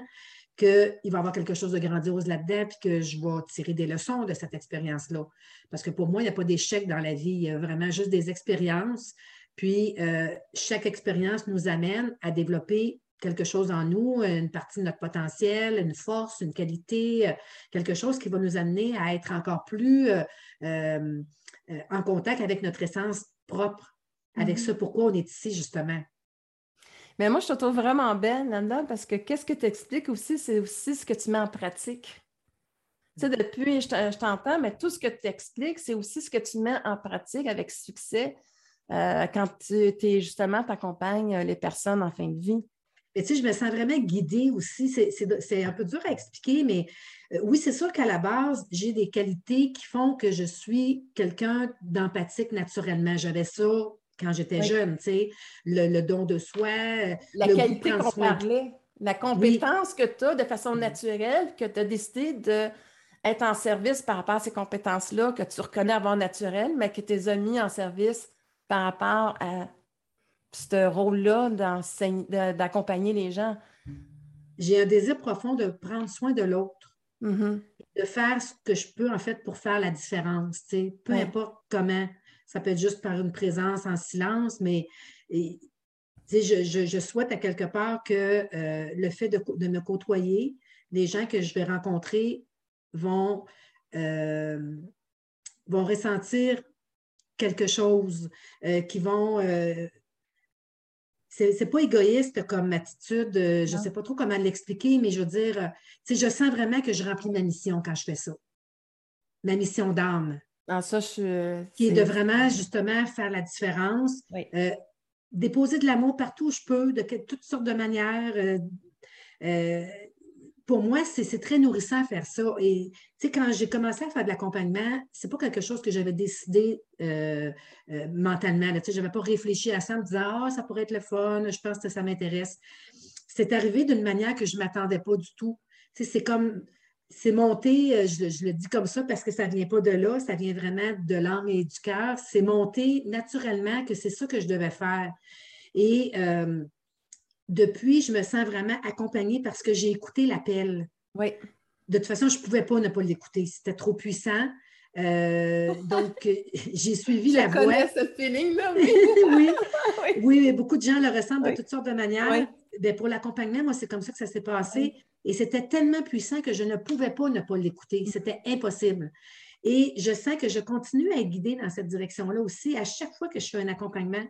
B: qu'il va y avoir quelque chose de grandiose là-dedans, puis que je vais tirer des leçons de cette expérience-là. Parce que pour moi, il n'y a pas d'échec dans la vie, il y a vraiment juste des expériences. Puis, euh, chaque expérience nous amène à développer quelque chose en nous, une partie de notre potentiel, une force, une qualité, euh, quelque chose qui va nous amener à être encore plus euh, euh, en contact avec notre essence propre, avec
A: Mhm.
B: ce pourquoi on est ici, justement?
A: Mais moi, je te trouve vraiment belle là-dedans parce que qu'est-ce que tu expliques aussi, c'est aussi ce que tu mets en pratique. Tu sais, depuis, je t'en- je t'entends, mais tout ce que tu expliques, c'est aussi ce que tu mets en pratique avec succès euh, quand tu es justement, tu accompagnes les personnes en fin de vie.
B: Mais tu sais, je me sens vraiment guidée aussi. C'est- un peu dur à expliquer, mais euh, oui, c'est sûr qu'à la base, j'ai des qualités qui font que je suis quelqu'un d'empathique naturellement. J'avais ça quand j'étais
A: Oui.
B: jeune, tu sais, le, le don de soi. euh,
A: La
B: le de
A: qualité qu'on
B: de-
A: parlait, la compétence que tu as de façon naturelle, que tu as décidé d'être en service par rapport à ces compétences-là, que tu reconnais avoir naturelles, mais que tu les as mis en service par rapport à ce rôle-là d'accompagner les gens?
B: J'ai un désir profond de prendre soin de l'autre.
A: Mhm.
B: de faire ce que je peux, en fait, pour faire la différence. Peu
A: Ouais.
B: importe comment. Ça peut être juste par une présence en silence, mais et, je, je- je souhaite à quelque part que euh, le fait de, de me côtoyer, les gens que je vais rencontrer vont, euh, vont ressentir quelque chose, euh, qui vont. C'est pas égoïste comme attitude, euh, je ne sais pas trop comment l'expliquer, mais je veux dire, euh, je sens vraiment que je remplis ma mission quand je fais ça. Ma mission d'âme,
A: Ah, ça, je suis.
B: qui est de vraiment justement faire la différence,
A: Oui.
B: euh, déposer de l'amour partout où je peux, de toutes sortes de manières. euh, euh, pour moi, c'est très nourrissant à faire ça. Et tu sais, quand j'ai commencé à faire de l'accompagnement, c'est pas quelque chose que j'avais décidé euh, euh, mentalement. Tu sais, je n'avais pas réfléchi à ça en me disant Ah, ça pourrait être le fun, je pense que ça m'intéresse. C'est arrivé d'une manière que je ne m'attendais pas du tout. c'est comme, c'est monté, euh, je, le dis comme ça parce que ça ne vient pas de là, ça vient vraiment de l'âme et du cœur. C'est monté naturellement que c'est ça que je devais faire. Et depuis, je me sens vraiment accompagnée parce que j'ai écouté l'appel.
A: Oui.
B: De toute façon, je ne pouvais pas ne pas l'écouter. C'était trop puissant. Euh, donc, j'ai suivi la voix.
A: Je ce feeling-là,
B: oui. oui. oui. beaucoup de gens le ressentent de toutes sortes de manières. Ben, pour l'accompagnement, moi, c'est comme ça que ça s'est passé. Et c'était tellement puissant que je ne pouvais pas ne pas l'écouter. Mm. C'était impossible. Et je sens que je continue à guider dans cette direction-là aussi à chaque fois que je fais un accompagnement.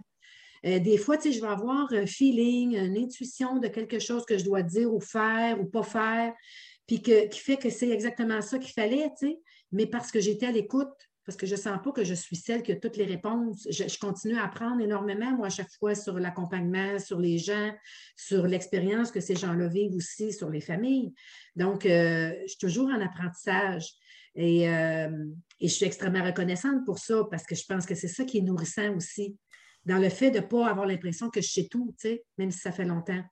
B: Euh, des fois, tu sais, je vais avoir un feeling, une intuition de quelque chose que je dois dire ou faire ou pas faire, puis qui fait que c'est exactement ça qu'il fallait, tu sais. Mais parce que j'étais à l'écoute, parce que je ne sens pas que je suis celle qui a toutes les réponses. Je, continue à apprendre énormément, moi, à chaque fois, sur l'accompagnement, sur les gens, sur l'expérience que ces gens-là vivent aussi, sur les familles. Donc, euh, je suis toujours en apprentissage. Euh, et, je suis extrêmement reconnaissante pour ça, parce que je pense que c'est ça qui est nourrissant aussi, dans le fait de ne pas avoir l'impression que je sais tout, tu sais, même si ça fait longtemps.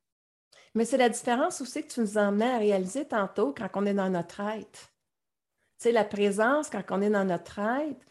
A: Mais c'est la différence aussi que tu nous emmenais à réaliser tantôt quand on est dans notre être la présence, quand on est dans notre être,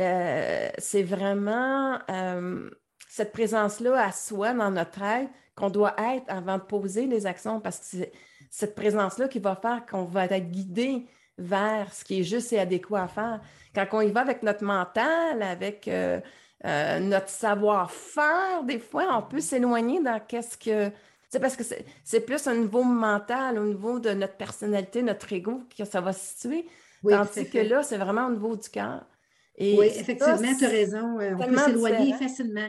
A: euh, c'est vraiment euh, cette présence-là à soi dans notre être qu'on doit être avant de poser les actions parce que c'est cette présence-là qui va faire qu'on va être guidé vers ce qui est juste et adéquat à faire. Quand on y va avec notre mental, avec euh, notre savoir-faire, des fois, on peut s'éloigner dans qu'est-ce que. C'est parce que c'est plus un niveau mental, au niveau de notre personnalité, notre ego, que ça va se situer. Tandis que là, c'est vraiment au niveau du cœur.
B: oui, effectivement, tu as raison. Euh, on peut s'éloigner facilement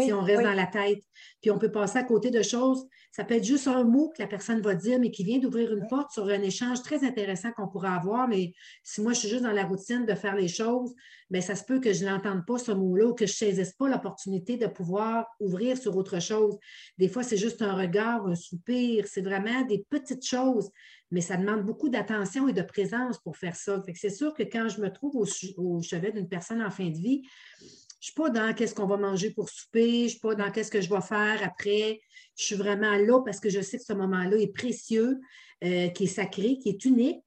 B: si on reste dans la tête. Puis on peut passer à côté de choses. Ça peut être juste un mot que la personne va dire, mais qui vient d'ouvrir une porte sur un échange très intéressant qu'on pourra avoir. Mais si moi, je suis juste dans la routine de faire les choses, bien, ça se peut que je n'entende pas ce mot-là ou que je ne saisisse pas l'opportunité de pouvoir ouvrir sur autre chose. Des fois, c'est juste un regard, un soupir. C'est vraiment des petites choses mais ça demande beaucoup d'attention et de présence pour faire ça. c'est sûr que quand je me trouve au, chevet d'une personne en fin de vie, je ne suis pas dans qu'est-ce qu'on va manger pour souper, je ne suis pas dans qu'est-ce que je vais faire après. Je suis vraiment là parce que je sais que ce moment-là est précieux, euh, qui est sacré, qui est unique.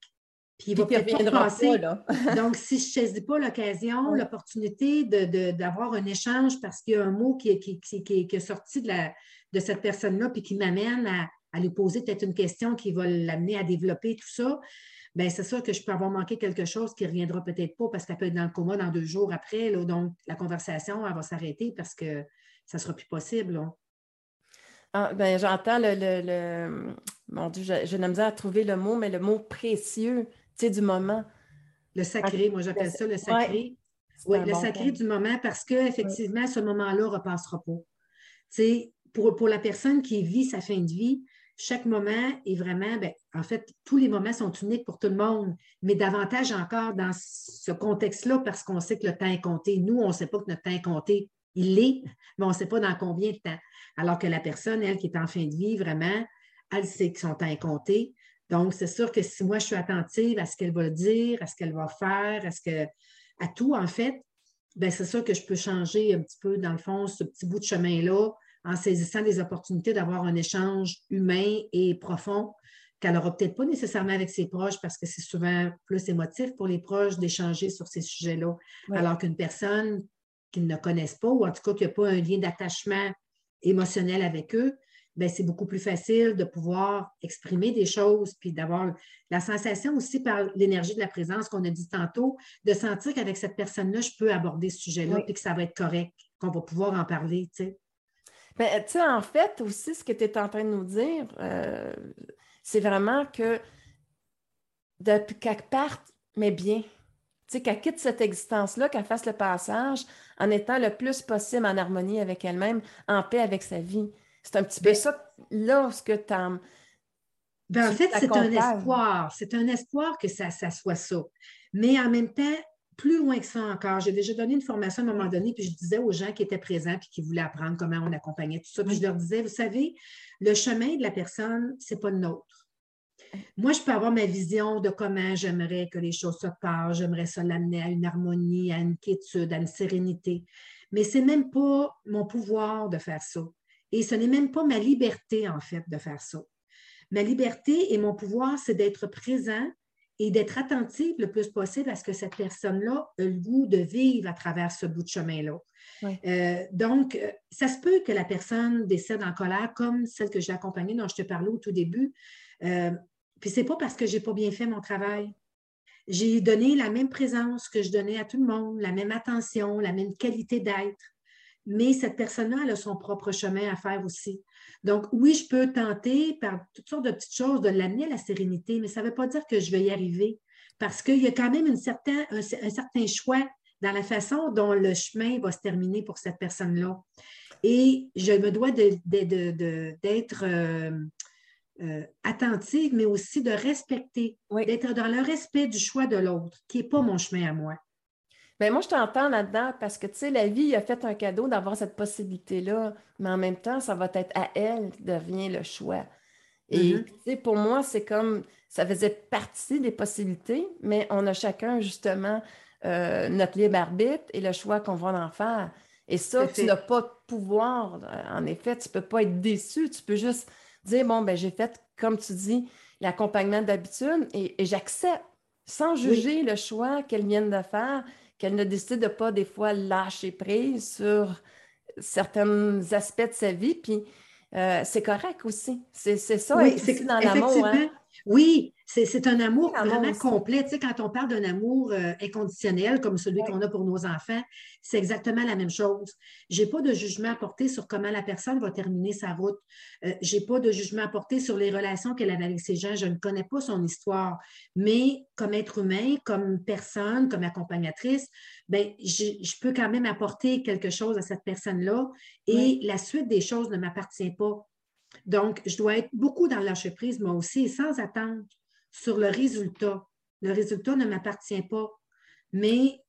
B: Puis il va peut-être pas passer. Donc, si je ne saisis pas l'occasion, l'opportunité d'avoir un échange parce qu'il y a un mot qui, qui, qui, est sorti de, la, de cette personne-là puis qui m'amène à, à lui poser peut-être une question qui va l'amener à développer tout ça, bien, c'est sûr que je peux avoir manqué quelque chose qui ne reviendra peut-être pas parce qu'elle peut être dans le coma dans deux jours après. Là, donc, la conversation, elle va s'arrêter parce que ça ne sera plus possible.
A: Ah, ben, j'entends le, le, Mon Dieu, je, n'aime pas à trouver le mot, mais le mot précieux, tu sais, du moment.
B: Le sacré, moi j'appelle ça le sacré. Oui, le sacré du moment parce qu'effectivement, ce moment-là ne repassera pas. Tu sais, pour, pour la personne qui vit sa fin de vie, chaque moment est vraiment, ben, en fait, tous les moments sont uniques pour tout le monde, mais davantage encore dans ce contexte-là parce qu'on sait que le temps est compté. Nous, on ne sait pas que notre temps est compté. Il l'est, mais on ne sait pas dans combien de temps. Alors que la personne, elle, qui est en fin de vie, vraiment, elle sait que son temps est compté. Donc, c'est sûr que si moi, je suis attentive à ce qu'elle va dire, à ce qu'elle va faire, à, ce que, à tout, en fait, ben, c'est sûr que je peux changer un petit peu, dans le fond, ce petit bout de chemin-là en saisissant des opportunités d'avoir un échange humain et profond qu'elle n'aura peut-être pas nécessairement avec ses proches parce que c'est souvent plus émotif pour les proches d'échanger sur ces sujets-là. Alors qu'une personne qu'ils ne connaissent pas ou en tout cas qui n'a pas un lien d'attachement émotionnel avec eux, ben, c'est beaucoup plus facile de pouvoir exprimer des choses, puis d'avoir la sensation aussi par l'énergie de la présence qu'on a dit tantôt, de sentir qu'avec cette personne-là, je peux aborder ce sujet-là, puis que ça va être correct, qu'on va pouvoir en parler. Tu sais.
A: Ben, tu sais, en fait, aussi, ce que tu es en train de nous dire, euh, c'est vraiment que depuis qu'elle parte, mais bien. Tu sais, qu'elle quitte cette existence-là, qu'elle fasse le passage en étant le plus possible en harmonie avec elle-même, en paix avec sa vie. C'est un petit peu ben ça, là, ce que tu as.
B: Ben, en fait, c'est un espoir. C'est un espoir que ça, ça soit ça. Mais en même temps, plus loin que ça encore. J'ai déjà donné une formation à un moment donné, puis je disais aux gens qui étaient présents et qui voulaient apprendre comment on accompagnait tout ça. Puis je leur disais, vous savez, le chemin de la personne, ce n'est pas le nôtre. Moi, je peux avoir ma vision de comment j'aimerais que les choses se passent, j'aimerais ça l'amener à une harmonie, à une quiétude, à une sérénité. Mais ce n'est même pas mon pouvoir de faire ça. Et ce n'est même pas ma liberté, en fait, de faire ça. Ma liberté et mon pouvoir, c'est d'être présent et d'être attentive le plus possible à ce que cette personne-là ait le goût de vivre à travers ce bout de chemin-là. Euh, donc, euh, ça se peut que la personne décède en colère, comme celle que j'ai accompagnée, dont je te parlais au tout début. Euh, puis c'est pas parce que j'ai pas bien fait mon travail. J'ai donné la même présence que je donnais à tout le monde, la même attention, la même qualité d'être. Mais cette personne-là, elle a son propre chemin à faire aussi. Donc, oui, je peux tenter par toutes sortes de petites choses de l'amener à la sérénité, mais ça ne veut pas dire que je vais y arriver parce qu'il y a quand même une certain, un, certain choix dans la façon dont le chemin va se terminer pour cette personne-là. Et je me dois d'être euh, euh, attentive, mais aussi de respecter, d'être dans le respect du choix de l'autre, qui n'est pas mon chemin à moi.
A: Bien, moi, je t'entends là-dedans parce que, tu sais, la vie a fait un cadeau d'avoir cette possibilité-là, mais en même temps, ça va être à elle qui devient le choix. Et, mm-hmm. tu sais, pour moi, c'est comme, ça faisait partie des possibilités, mais on a chacun, justement, euh, notre libre arbitre et le choix qu'on va en faire. Et ça, tu n'as pas de pouvoir. En effet, tu ne peux pas être déçu. Tu peux juste dire, bon, ben j'ai fait, comme tu dis, l'accompagnement d'habitude et, j'accepte sans juger le choix qu'elle vient de faire qu'elle ne décide de pas des fois lâcher prise sur certains aspects de sa vie. Puis euh, c'est correct aussi. C'est ça,
B: oui, c'est dans l'amour. Hein? Oui, c'est un amour vraiment complet. Tu sais, quand on parle d'un amour euh, inconditionnel comme celui qu'on a pour nos enfants, c'est exactement la même chose. Je n'ai pas de jugement à porter sur comment la personne va terminer sa route. Euh, je n'ai pas de jugement à porter sur les relations qu'elle avait avec ces gens. Je ne connais pas son histoire. Mais comme être humain, comme personne, comme accompagnatrice, ben, je, peux quand même apporter quelque chose à cette personne-là et la suite des choses ne m'appartient pas. Donc, je dois être beaucoup dans l'entreprise, moi aussi, sans attendre sur le résultat. Le résultat ne m'appartient pas, mais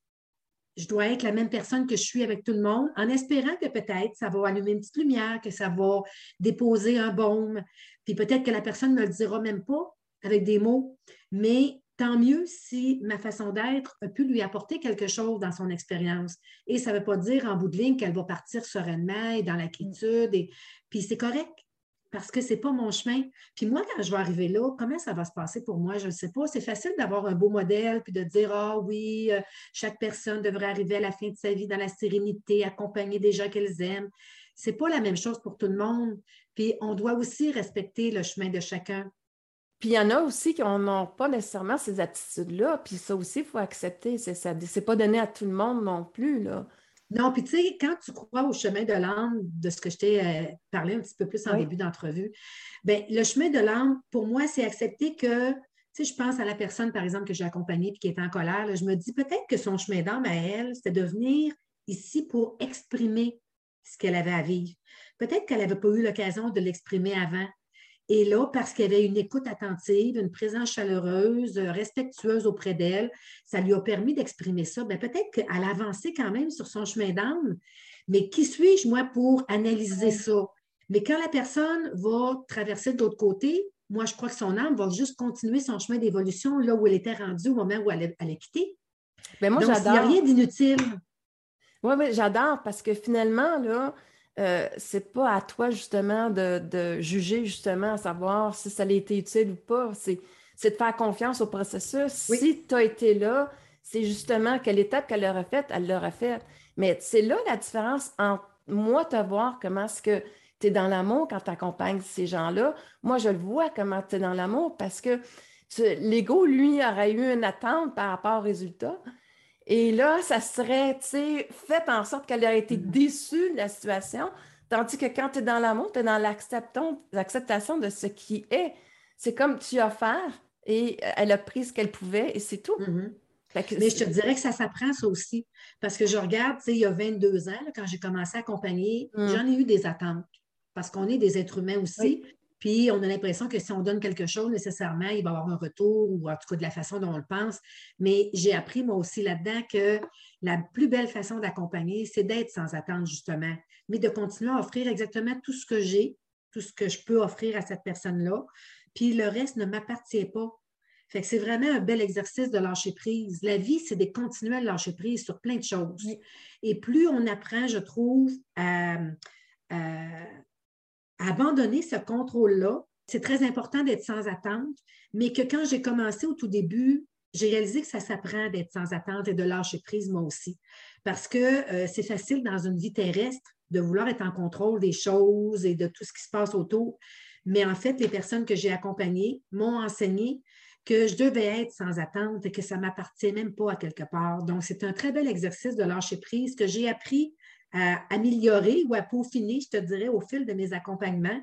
B: je dois être la même personne que je suis avec tout le monde, en espérant que peut-être ça va allumer une petite lumière, que ça va déposer un baume, puis peut-être que la personne ne le dira même pas avec des mots, mais tant mieux si ma façon d'être a pu lui apporter quelque chose dans son expérience. Et ça ne veut pas dire en bout de ligne qu'elle va partir sereinement et dans la quiétude, et puis c'est correct parce que ce n'est pas mon chemin. Puis moi, quand je vais arriver là, comment ça va se passer pour moi? Je ne sais pas. C'est facile d'avoir un beau modèle puis de dire Ah oui, euh, chaque personne devrait arriver à la fin de sa vie dans la sérénité, accompagner des gens qu'elles aiment. Ce n'est pas la même chose pour tout le monde. Puis on doit aussi respecter le chemin de chacun.
A: Puis il y en a aussi qui n'ont pas nécessairement ces attitudes-là. Puis ça aussi, il faut accepter. Ce n'est pas donné à tout le monde non plus. Là.
B: Non, puis tu sais, quand tu crois au chemin de l'âme, de ce que je t'ai euh, parlé un petit peu plus en début d'entrevue, bien, le chemin de l'âme, pour moi, c'est accepter que, tu sais, je pense à la personne, par exemple, que j'ai accompagnée et qui est en colère, je me dis peut-être que son chemin d'âme à elle, c'était de venir ici pour exprimer ce qu'elle avait à vivre. Peut-être qu'elle n'avait pas eu l'occasion de l'exprimer avant. Et là, parce qu'il y avait une écoute attentive, une présence chaleureuse, respectueuse auprès d'elle, ça lui a permis d'exprimer ça. Bien, peut-être qu'elle a avancé quand même sur son chemin d'âme, mais qui suis-je, moi, pour analyser ça? Mais quand la personne va traverser de l'autre côté, moi, je crois que son âme va juste continuer son chemin d'évolution là où elle était rendue au moment où elle, a, quitté.
A: Mais moi,
B: j'adore. Il n'y a rien d'inutile.
A: Oui, oui, j'adore parce que finalement, là, euh, c'est pas à toi justement de, juger justement, à savoir si ça a été utile ou pas. C'est, de faire confiance au processus. Si tu as été là, c'est justement quelle étape qu'elle aurait faite, elle l'aurait faite. Mais c'est là la différence entre moi te voir comment est-ce que tu es dans l'amour quand tu accompagnes ces gens-là. Moi, je le vois comment tu es dans l'amour parce que l'ego, lui, aurait eu une attente par rapport au résultat. Et là, ça serait, tu sais, fait en sorte qu'elle aurait été mm-hmm. déçue de la situation. Tandis que quand tu es dans l'amour, tu es dans l'acceptation de ce qui est. C'est comme tu as offert et elle a pris ce qu'elle pouvait et c'est tout.
B: Mm-hmm. Mais je te dirais que ça s'apprend, ça aussi. Parce que je regarde, tu sais, il y a 22 ans, quand j'ai commencé à accompagner, mm. j'en ai eu des attentes. Parce qu'on est des êtres humains aussi. Puis on a l'impression que si on donne quelque chose, nécessairement, il va y avoir un retour, ou en tout cas de la façon dont on le pense. Mais j'ai appris moi aussi là-dedans que la plus belle façon d'accompagner, c'est d'être sans attente, justement, mais de continuer à offrir exactement tout ce que j'ai, tout ce que je peux offrir à cette personne-là. Puis le reste ne m'appartient pas. Fait que c'est vraiment un bel exercice de lâcher prise. La vie, c'est des continuels lâcher prise sur plein de choses. Et plus on apprend, je trouve, à abandonner ce contrôle-là, c'est très important d'être sans attente, mais que quand j'ai commencé au tout début, j'ai réalisé que ça s'apprend d'être sans attente et de lâcher prise moi aussi. Parce que euh, c'est facile dans une vie terrestre de vouloir être en contrôle des choses et de tout ce qui se passe autour. Mais en fait, les personnes que j'ai accompagnées m'ont enseigné que je devais être sans attente et que ça ne m'appartient même pas à quelque part. Donc, c'est un très bel exercice de lâcher prise que j'ai appris à améliorer ou à peaufiner, je te dirais, au fil de mes accompagnements,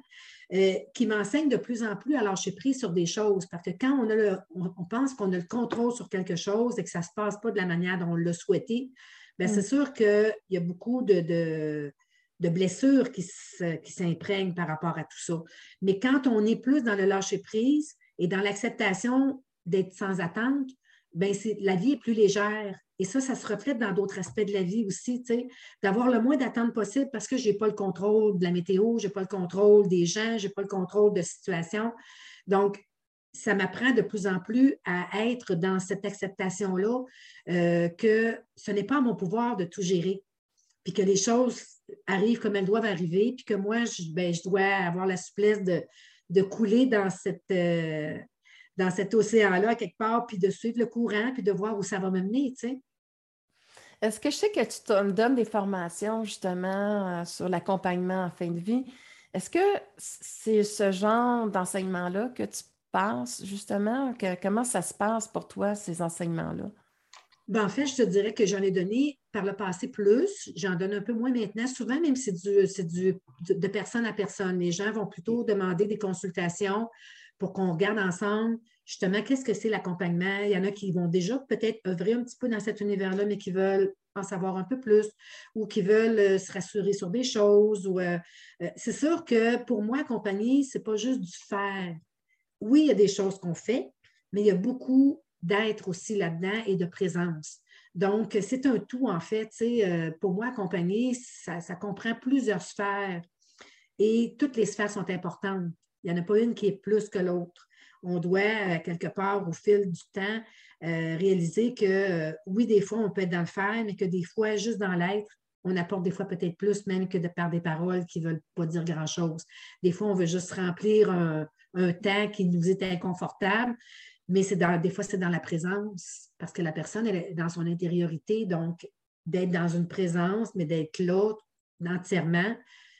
B: euh, qui m'enseignent de plus en plus à lâcher prise sur des choses. Parce que quand on, a on, pense qu'on a le contrôle sur quelque chose et que ça ne se passe pas de la manière dont on l'a souhaité, bien, c'est mm. sûr qu'il y a beaucoup de, de, blessures qui s'imprègnent par rapport à tout ça. Mais quand on est plus dans le lâcher prise et dans l'acceptation d'être sans attente, bien, la vie est plus légère. Et ça, ça se reflète dans d'autres aspects de la vie aussi, d'avoir le moins d'attente possible parce que je n'ai pas le contrôle de la météo, je n'ai pas le contrôle des gens, je n'ai pas le contrôle de situation. Donc, ça m'apprend de plus en plus à être dans cette acceptation-là euh, que ce n'est pas à mon pouvoir de tout gérer, puis que les choses arrivent comme elles doivent arriver, puis que moi, je, ben, dois avoir la souplesse de, couler dans cette, euh, dans cet océan-là, quelque part, puis de suivre le courant, puis de voir où ça va me mener, tu sais.
A: Est-ce que je sais que tu me donnes des formations justement euh, sur l'accompagnement en fin de vie? Est-ce que c'est ce genre d'enseignement-là que tu penses justement? comment ça se passe pour toi, ces enseignements-là?
B: Ben, en fait, je te dirais que j'en ai donné par le passé plus. J'en donne un peu moins maintenant. Souvent, même, c'est du, du, de personne à personne. Les gens vont plutôt demander des consultations pour qu'on regarde ensemble justement qu'est-ce que c'est l'accompagnement? Il y en a qui vont déjà peut-être œuvrer un petit peu dans cet univers-là, mais qui veulent en savoir un peu plus ou qui veulent euh, se rassurer sur des choses. Euh, euh, c'est sûr que pour moi, accompagner, ce n'est pas juste du faire. Oui, il y a des choses qu'on fait, mais il y a beaucoup d'être aussi là-dedans et de présence. Donc, c'est un tout, en fait. pour moi, accompagner, ça comprend plusieurs sphères et toutes les sphères sont importantes. Il n'y en a pas une qui est plus que l'autre. On doit, euh, quelque part, au fil du temps, euh, réaliser que euh, oui, des fois, on peut être dans le faire, mais que des fois, juste dans l'être, on apporte des fois peut-être plus même que de par des paroles qui ne veulent pas dire grand-chose. Des fois, on veut juste remplir un, temps qui nous est inconfortable, mais c'est des fois, c'est dans la présence, parce que la personne elle est dans son intériorité, donc d'être dans une présence, mais d'être là entièrement,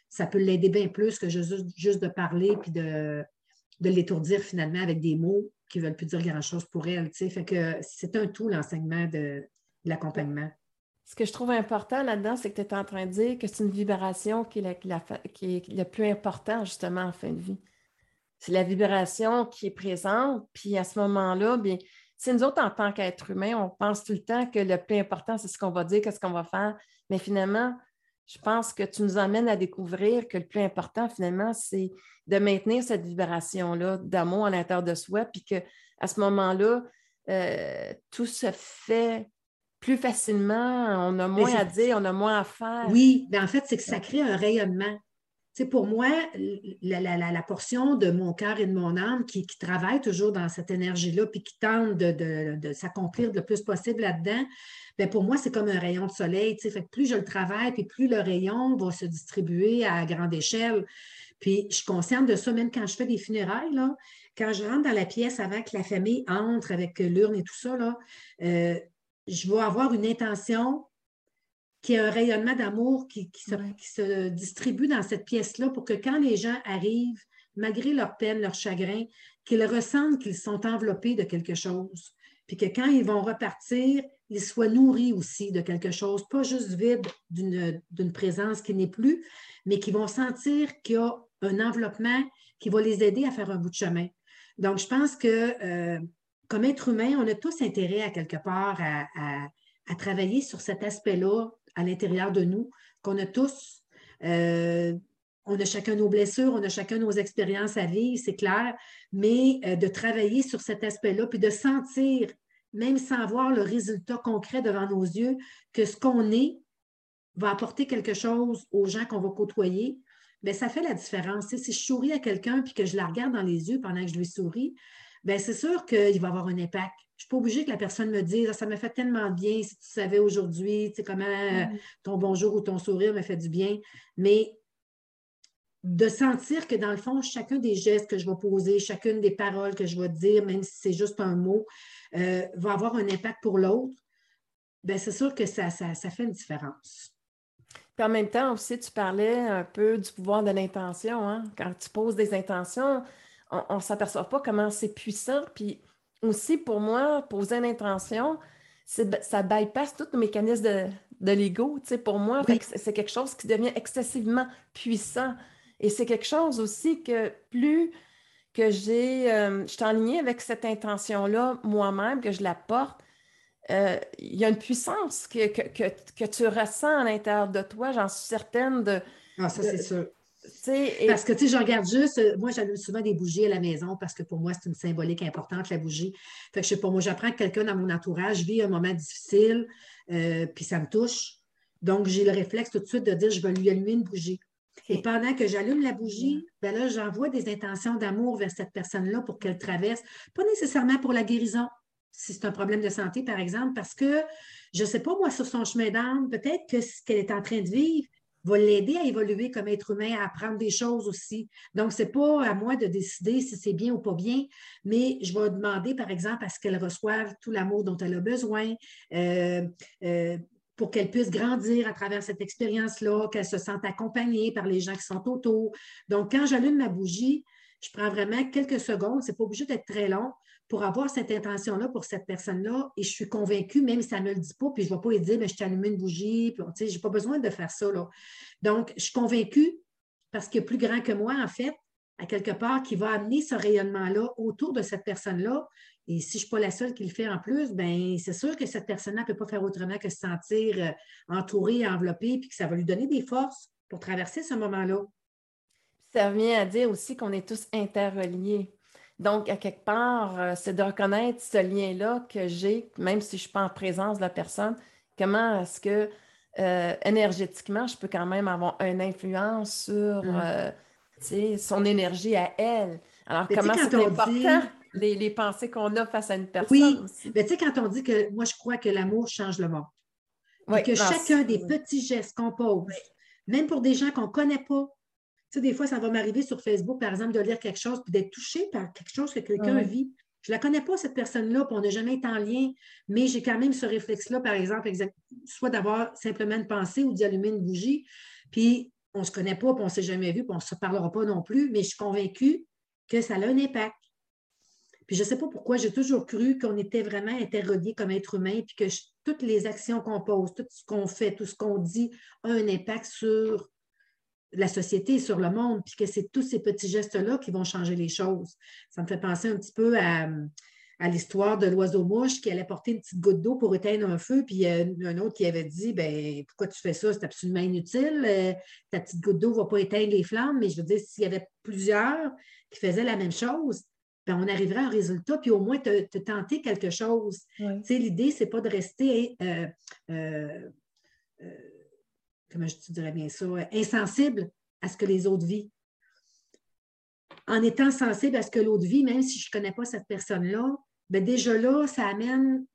B: ça peut l'aider bien plus que juste, juste de parler puis de, de l'étourdir finalement avec des mots qui ne veulent plus dire grand-chose pour elle. Que c'est un tout l'enseignement de, l'accompagnement.
A: Ce que je trouve important là-dedans, c'est que tu es en train de dire que c'est une vibration qui est, la, qui est le plus important justement en fin de vie. C'est la vibration qui est présente, puis à ce moment-là, bien, c'est nous autres, en tant qu'êtres humains, on pense tout le temps que le plus important, c'est ce qu'on va dire, qu'est-ce qu'on va faire. Mais finalement, je pense que tu nous amènes à découvrir que le plus important, finalement, c'est de maintenir cette vibration-là d'amour à l'intérieur de soi, puis qu'à ce moment-là, euh, tout se fait plus facilement, on a moins à dire, on a moins à faire.
B: Oui, mais en fait, c'est que ça crée un rayonnement. C'est pour moi, la, portion de mon cœur et de mon âme qui, travaille toujours dans cette énergie-là, puis qui tente de s'accomplir le plus possible là-dedans, ben, pour moi, c'est comme un rayon de soleil. Plus je le travaille, puis plus le rayon va se distribuer à grande échelle. Puis je suis consciente de ça, même quand je fais des funérailles, quand je rentre dans la pièce avant que la famille entre avec l'urne et tout ça, euh, je vais avoir une intention qui est un rayonnement d'amour qui, qui, se, distribue dans cette pièce-là pour que quand les gens arrivent, malgré leur peine, leur chagrin, qu'ils ressentent qu'ils sont enveloppés de quelque chose. Puis que quand ils vont repartir, ils soient nourris aussi de quelque chose, pas juste vide d'une présence qui n'est plus, mais qui vont sentir qu'il y a un enveloppement qui va les aider à faire un bout de chemin. Donc, je pense que euh, comme être humain, on a tous intérêt à quelque part à, travailler sur cet aspect-là à l'intérieur de nous, qu'on a tous. Euh, on a chacun nos blessures, on a chacun nos expériences à vivre, c'est clair, mais euh, de travailler sur cet aspect-là, puis de sentir même sans voir le résultat concret devant nos yeux, que ce qu'on est va apporter quelque chose aux gens qu'on va côtoyer, bien, ça fait la différence. si je souris à quelqu'un et que je la regarde dans les yeux pendant que je lui souris, bien, c'est sûr qu'il va avoir un impact. Je ne suis pas obligée que la personne me dise ah, Ça me fait tellement bien si tu savais aujourd'hui comment mm. ton bonjour ou ton sourire me fait du bien. Mais de sentir que dans le fond, chacun des gestes que je vais poser, chacune des paroles que je vais dire, même si c'est juste un mot, euh, va avoir un impact pour l'autre, bien, c'est sûr que ça, ça, fait une différence.
A: Puis en même temps aussi, tu parlais un peu du pouvoir de l'intention. Hein? Quand tu poses des intentions, on ne s'aperçoit pas comment c'est puissant. Puis aussi, pour moi, poser une intention, ça bypass tout le mécanisme de, de l'ego. Pour moi, c'est quelque chose qui devient excessivement puissant. Et c'est quelque chose aussi que plus que j'ai, euh, je suis en ligne avec cette intention-là moi-même, que je la porte, euh, il y a une puissance que, que, que, tu ressens à l'intérieur de toi, j'en suis certaine de.
B: Ah, ça, c'est sûr. Parce que, tu sais, je regarde juste, euh, moi, j'allume souvent des bougies à la maison parce que pour moi, c'est une symbolique importante, la bougie. Fait que je sais pas, moi, j'apprends que quelqu'un dans mon entourage vit un moment difficile, puis ça me touche. Donc, j'ai le réflexe tout de suite de dire, je vais lui allumer une bougie. Et pendant que j'allume la bougie, ben là, j'envoie des intentions d'amour vers cette personne-là pour qu'elle traverse, pas nécessairement pour la guérison, si c'est un problème de santé, par exemple, parce que je ne sais pas, moi, sur son chemin d'âme, peut-être que ce qu'elle est en train de vivre va l'aider à évoluer comme être humain, à apprendre des choses aussi. Donc, ce n'est pas à moi de décider si c'est bien ou pas bien, mais je vais demander, par exemple, à ce qu'elle reçoive tout l'amour dont elle a besoin. Euh, euh, pour qu'elle puisse grandir à travers cette expérience-là, qu'elle se sente accompagnée par les gens qui sont autour. Donc, quand j'allume ma bougie, je prends vraiment quelques secondes, ce n'est pas obligé d'être très long, pour avoir cette intention-là pour cette personne-là. Et je suis convaincue, même si ça ne me le dit pas, puis je ne vais pas lui dire, mais je t'ai allumé une bougie, puis je n'ai pas besoin de faire ça. Là. Donc, je suis convaincue parce a plus grand que moi, en fait, à quelque part, qui va amener ce rayonnement-là autour de cette personne-là. Et si je ne suis pas la seule qui le fait en plus, ben c'est sûr que cette personne-là ne peut pas faire autrement que se sentir euh, entourée, enveloppée, puis que ça va lui donner des forces pour traverser ce moment-là. Ça vient à dire aussi qu'on est tous interreliés. Donc, à quelque part, euh, c'est de reconnaître ce lien-là que j'ai, même si je ne suis pas en présence de la personne, comment est-ce que euh, énergétiquement, je peux quand même avoir une influence sur mmh. son énergie à elle? Alors, comment c'est important les, pensées qu'on a face à une personne. Oui, mais tu sais, quand on dit que moi, je crois que l'amour change le monde. Oui, que chacun des petits gestes qu'on pose, même pour des gens qu'on ne connaît pas, sais, des fois, ça va m'arriver sur Facebook, par exemple, de lire quelque chose puis d'être touché par quelque chose que quelqu'un vit. Je ne la connais pas, cette personne-là, puis on n'a jamais été en lien, mais j'ai quand même ce réflexe-là, par exemple, soit d'avoir simplement une pensée ou d'y allumer une bougie, puis on ne se connaît pas, puis on ne s'est jamais vu, puis on ne se parlera pas non plus, mais je suis convaincue que ça a un impact. Puis je ne sais pas pourquoi, j'ai toujours cru qu'on était vraiment interreliés comme être humain, puis que toutes les actions qu'on pose, tout ce qu'on fait, tout ce qu'on dit a un impact sur la société, sur le monde, puis que c'est tous ces petits gestes-là qui vont changer les choses. Ça me fait penser un petit peu à, l'histoire de l'oiseau-mouche qui allait porter une petite goutte d'eau pour éteindre un feu, puis il y a un autre qui avait dit ben pourquoi tu fais ça? C'est absolument inutile. Euh, ta petite goutte d'eau ne va pas éteindre les flammes, mais je veux dire, s'il y avait plusieurs qui faisaient la même chose, ben, on arriverait à un résultat, puis au moins te, tenter quelque chose. L'idée, ce n'est pas de rester, euh, euh, euh, comment je dirais bien ça, insensible à ce que les autres vivent. En étant sensible à ce que l'autre vit, même si je ne connais pas cette personne-là, ben déjà là, ça amène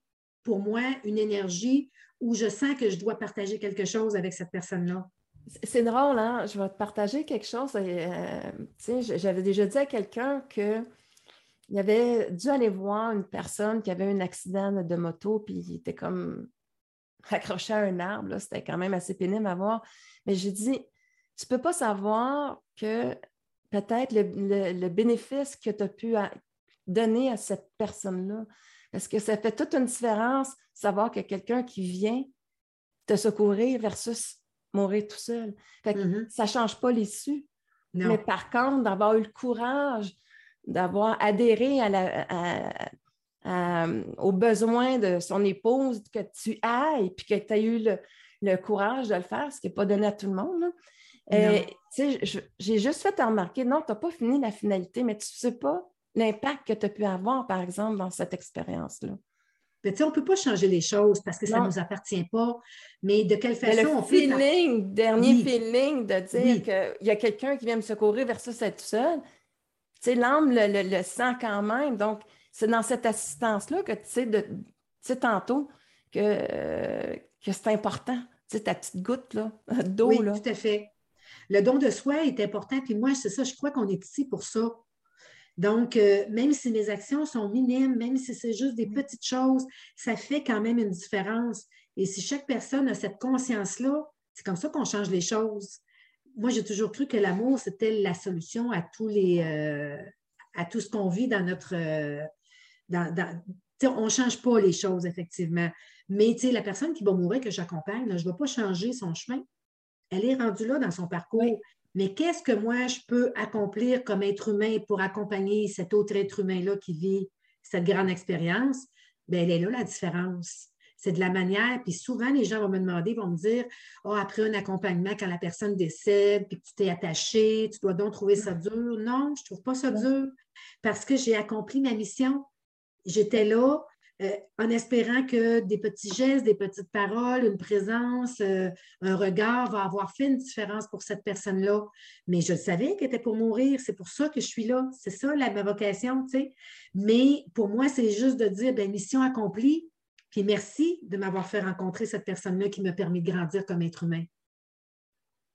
B: pour moi une énergie où je sens que je dois partager quelque chose avec cette personne-là. C'est drôle, hein? Je vais te partager quelque chose. J'avais déjà dit à quelqu'un que il avait dû aller voir une personne qui avait un accident de moto, puis il était comme accroché à un arbre. C'était quand même assez pénible à voir. Mais j'ai dit, tu ne peux pas savoir que peut-être le, bénéfice que tu as pu donner à cette personne-là. Parce que ça fait toute une différence savoir que quelqu'un qui vient te secourir versus mourir tout seul. Mm-hmm. Ça ne change pas l'issue. Mais par contre, d'avoir eu le courage d'avoir adhéré aux besoins de son épouse, que tu ailles, puis que tu as eu le, courage de le faire, ce qui n'est pas donné à tout le monde. J'ai juste fait remarquer, non, tu n'as pas fini la finalité, mais tu ne sais pas l'impact que tu as pu avoir, par exemple, dans cette expérience-là. on ne peut pas changer les choses parce que ça ne nous appartient pas, mais de quelle façon le on feeling, dernier feeling de dire qu'il y a quelqu'un qui vient me secourir versus être seul, l'âme le, le, sent quand même. Donc, c'est dans cette assistance-là que tu sais, de, tantôt que, que c'est important. Tu sais, ta petite goutte d'eau. Oui, tout à fait. Le don de soi est important. Puis moi, c'est ça, je crois qu'on est ici pour ça. Donc, euh, même si mes actions sont minimes, même si c'est juste des petites choses, ça fait quand même une différence. Et si chaque personne a cette conscience-là, c'est comme ça qu'on change les choses. Moi, j'ai toujours cru que l'amour, c'était la solution à tous les euh, à tout ce qu'on vit dans notre. Euh, on ne change pas les choses, effectivement. Mais la personne qui va mourir, que j'accompagne, je ne vais pas changer son chemin. Elle est rendue là dans son parcours. Mais qu'est-ce que moi, je peux accomplir comme être humain pour accompagner cet autre être humain-là qui vit cette grande expérience? Bien, elle est là la différence. C'est de la manière, puis souvent, les gens vont me demander, vont me dire, oh, après un accompagnement, quand la personne décède, puis que tu t'es attaché, tu dois donc trouver ça dur. Non, je ne trouve pas ça dur parce que j'ai accompli ma mission. J'étais là, euh, en espérant que des petits gestes, des petites paroles, une présence, euh, un regard va avoir fait une différence pour cette personne-là. Mais je savais qu'elle était pour mourir. C'est pour ça que je suis là. C'est ça ma vocation. Mais pour moi, c'est juste de dire, ben, mission accomplie. Puis merci de m'avoir fait rencontrer cette personne-là qui m'a permis de grandir comme être humain.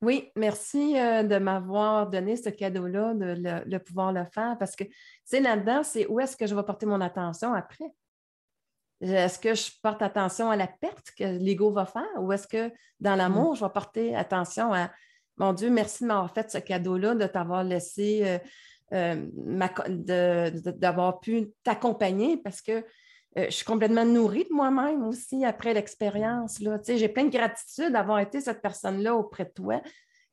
A: Oui, merci euh, de m'avoir donné ce cadeau-là, de le, pouvoir le faire, parce que, tu là-dedans, c'est où est-ce que je vais porter mon attention après? Est-ce que je porte attention à la perte que l'ego va faire ou est-ce que dans mm. l'amour, je vais porter attention à mon Dieu, merci de m'avoir fait ce cadeau-là, de t'avoir laissé, euh, euh, d'avoir pu t'accompagner parce que euh, je suis complètement nourrie de moi-même aussi après l'expérience. J'ai plein de gratitude d'avoir été cette personne-là auprès de toi.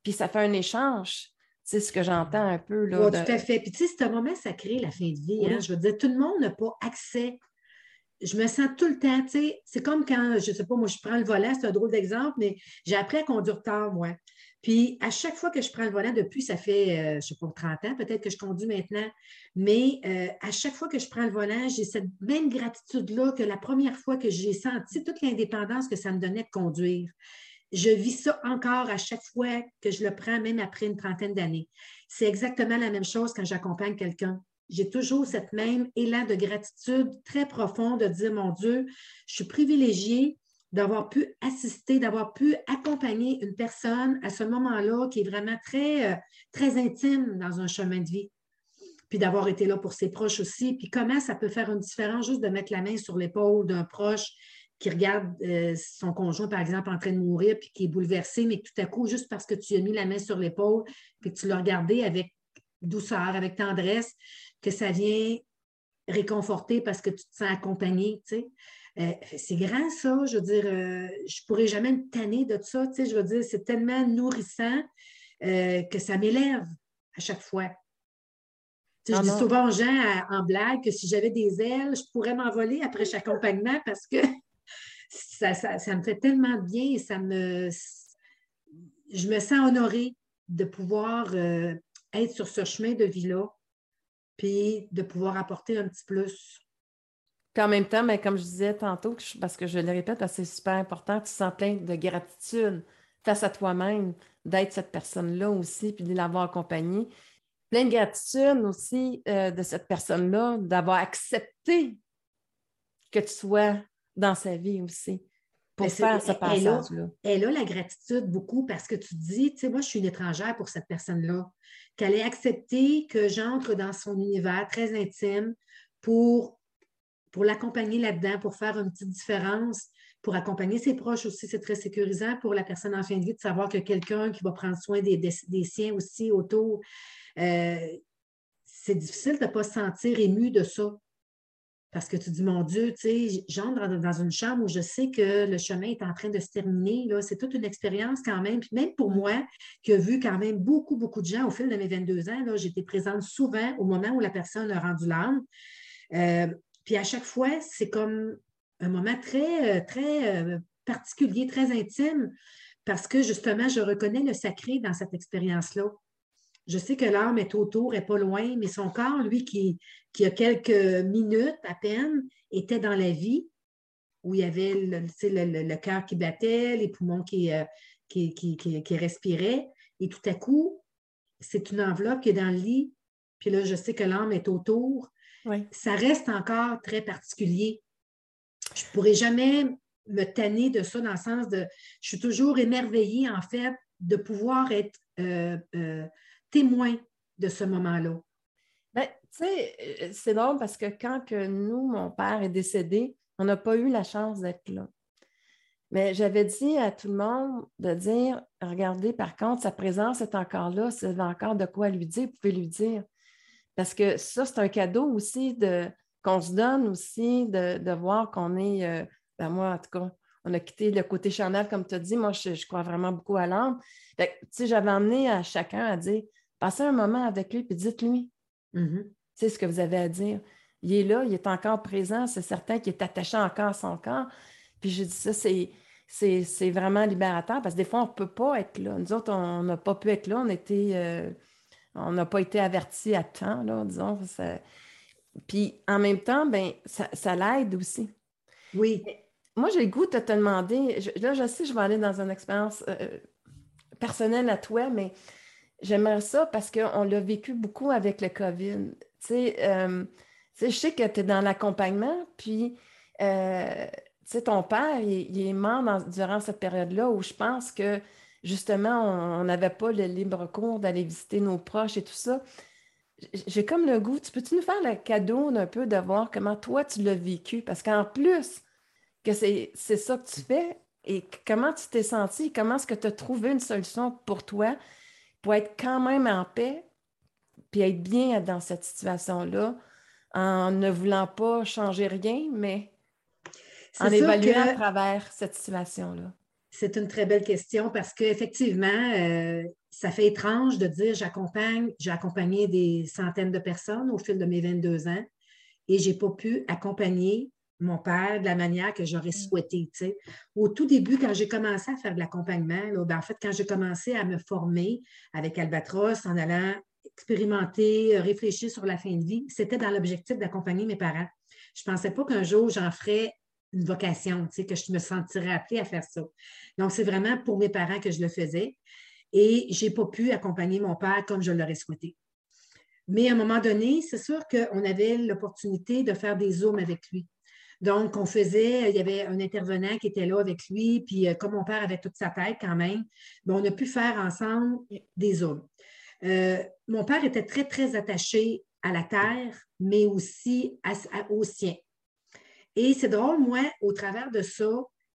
A: Puis ça fait un échange. C'est ce que j'entends un peu. Là,
B: Tout à fait. Puis tu sais, c'est un moment sacré, la fin de vie. Hein. Je veux dire, tout le monde n'a pas accès je me sens tout le temps, tu sais, c'est comme quand, je ne sais pas, moi, je prends le volant, c'est un drôle d'exemple, mais j'ai appris à conduire tard, moi. Puis, à chaque fois que je prends le volant, depuis, ça fait, euh, je ne sais pas, 30 ans, peut-être que je conduis maintenant, mais euh, à chaque fois que je prends le volant, j'ai cette même gratitude-là que la première fois que j'ai senti toute l'indépendance que ça me donnait de conduire. Je vis ça encore à chaque fois que je le prends, même après une trentaine d'années. C'est exactement la même chose quand j'accompagne quelqu'un j'ai toujours cette même élan de gratitude très profond de dire, mon Dieu, je suis privilégiée d'avoir pu assister, d'avoir pu accompagner une personne à ce moment-là qui est vraiment très, euh, très intime dans un chemin de vie. Puis d'avoir été là pour ses proches aussi. Puis comment ça peut faire une différence juste de mettre la main sur l'épaule d'un proche qui regarde euh, son conjoint, par exemple, en train de mourir, puis qui est bouleversé, mais tout à coup, juste parce que tu as mis la main sur l'épaule, puis que tu l'as regardé avec douceur, avec tendresse, que ça vient réconforter parce que tu te sens accompagné, tu sais. Euh, c'est grand, ça. Je veux dire, euh, je ne pourrais jamais me tanner de ça. Tu sais, je veux dire, c'est tellement nourrissant euh, que ça m'élève à chaque fois. Tu sais, je dis souvent aux gens en blague que si j'avais des ailes, je pourrais m'envoler après chaque accompagnement parce que ça, ça, me fait tellement bien et ça me. Je me sens honorée de pouvoir être sur ce chemin de vie-là puis de pouvoir apporter un petit plus.
A: Puis en même temps, mais comme je disais tantôt, parce que je le répète, c'est super important, tu sens plein de gratitude face à toi-même d'être cette personne-là aussi, puis de l'avoir accompagnée. Plein de gratitude aussi euh, de cette personne-là, d'avoir accepté que tu sois dans sa vie aussi pour faire ce passage-là.
B: Elle, a la gratitude beaucoup parce que tu dis, tu sais, moi, je suis une étrangère pour cette personne-là, qu'elle ait accepté que j'entre dans son univers très intime pour, pour l'accompagner là-dedans, pour faire une petite différence, pour accompagner ses proches aussi. C'est très sécurisant pour la personne en fin de vie de savoir que quelqu'un qui va prendre soin des, des, siens aussi autour. Euh, c'est difficile de ne pas se sentir ému de ça. Parce que tu dis, mon Dieu, tu sais, j'entre dans une chambre où je sais que le chemin est en train de se terminer. C'est toute une expérience quand même. Puis même pour moi, qui a vu quand même beaucoup, beaucoup de gens au fil de mes 22 ans, j'étais présente souvent au moment où la personne a rendu l'âme. Euh, puis à chaque fois, c'est comme un moment très, euh, très euh, particulier, très intime, parce que justement, je reconnais le sacré dans cette expérience-là. Je sais que l'âme est autour, est pas loin, mais son corps, lui, qui, qui a quelques minutes à peine, était dans la vie, où il y avait le, le, cœur qui battait, les poumons qui, euh, qui, qui, respiraient. Et tout à coup, c'est une enveloppe qui est dans le lit. Puis là, je sais que l'âme est autour. Ça reste encore très particulier. Je ne pourrais jamais me tanner de ça dans le sens de. Je suis toujours émerveillée, en fait, de pouvoir être témoin de ce moment-là?
A: Ben, tu sais, c'est drôle parce que quand que nous, mon père est décédé, on n'a pas eu la chance d'être là. Mais j'avais dit à tout le monde de dire, regardez, par contre, sa présence est encore là, avez encore de quoi lui dire, vous pouvez lui dire. Parce que ça, c'est un cadeau aussi de, qu'on se donne aussi de, voir qu'on est, euh, ben moi en tout cas, on a quitté le côté charnel, comme tu as dit. Moi, je, crois vraiment beaucoup à l'âme. Tu sais, j'avais amené à chacun à dire, passez un moment avec lui, puis dites-lui. Mm-hmm. C'est ce que vous avez à dire. Il est là, il est encore présent, c'est certain qu'il est attaché encore à son corps. Puis je dis ça, c'est, c'est, vraiment libérateur parce que des fois, on ne peut pas être là. Nous autres, on n'a pas pu être là. On était, euh, on n'a pas été avertis à temps, là, disons. Puis en même temps, ben, ça, l'aide aussi.
B: Oui.
A: Moi, j'ai le goût de te demander, là, je sais, je vais aller dans une expérience euh, personnelle à toi, mais j'aimerais ça parce qu'on l'a vécu beaucoup avec le COVID. Tu sais, euh, je sais que tu es dans l'accompagnement, puis euh, ton père, il, est mort durant cette période-là où je pense que justement, on n'avait pas le libre cours d'aller visiter nos proches et tout ça. J'ai comme le goût, tu peux-tu nous faire le cadeau d'un peu de voir comment toi tu l'as vécu? Parce qu'en plus que c'est ça que tu fais, et comment tu t'es senti, comment est-ce que tu as trouvé une solution pour toi pour être quand même en paix, puis être bien dans cette situation-là, en ne voulant pas changer rien, mais en évaluant à travers cette situation-là?
B: C'est une très belle question parce qu'effectivement, euh, ça fait étrange de dire j'accompagne, j'ai accompagné des centaines de personnes au fil de mes 22 ans et je n'ai pas pu accompagner mon père de la manière que j'aurais mm. souhaité. Au tout début, quand j'ai commencé à faire de l'accompagnement, ben, en fait, quand j'ai commencé à me former avec Albatros en allant expérimenter, réfléchir sur la fin de vie, c'était dans l'objectif d'accompagner mes parents. Je ne pensais pas qu'un jour j'en ferais une vocation, tu sais, que je me sentirais appelée à faire ça. Donc, c'est vraiment pour mes parents que je le faisais. Et je n'ai pas pu accompagner mon père comme je l'aurais souhaité. Mais à un moment donné, c'est sûr qu'on avait l'opportunité de faire des zooms avec lui. Donc, on faisait, il y avait un intervenant qui était là avec lui, puis euh, comme mon père avait toute sa tête quand même, ben, on a pu faire ensemble des zooms. Euh, mon père était très, très attaché à la terre, mais aussi au sien. Et c'est drôle, moi, au travers de ça,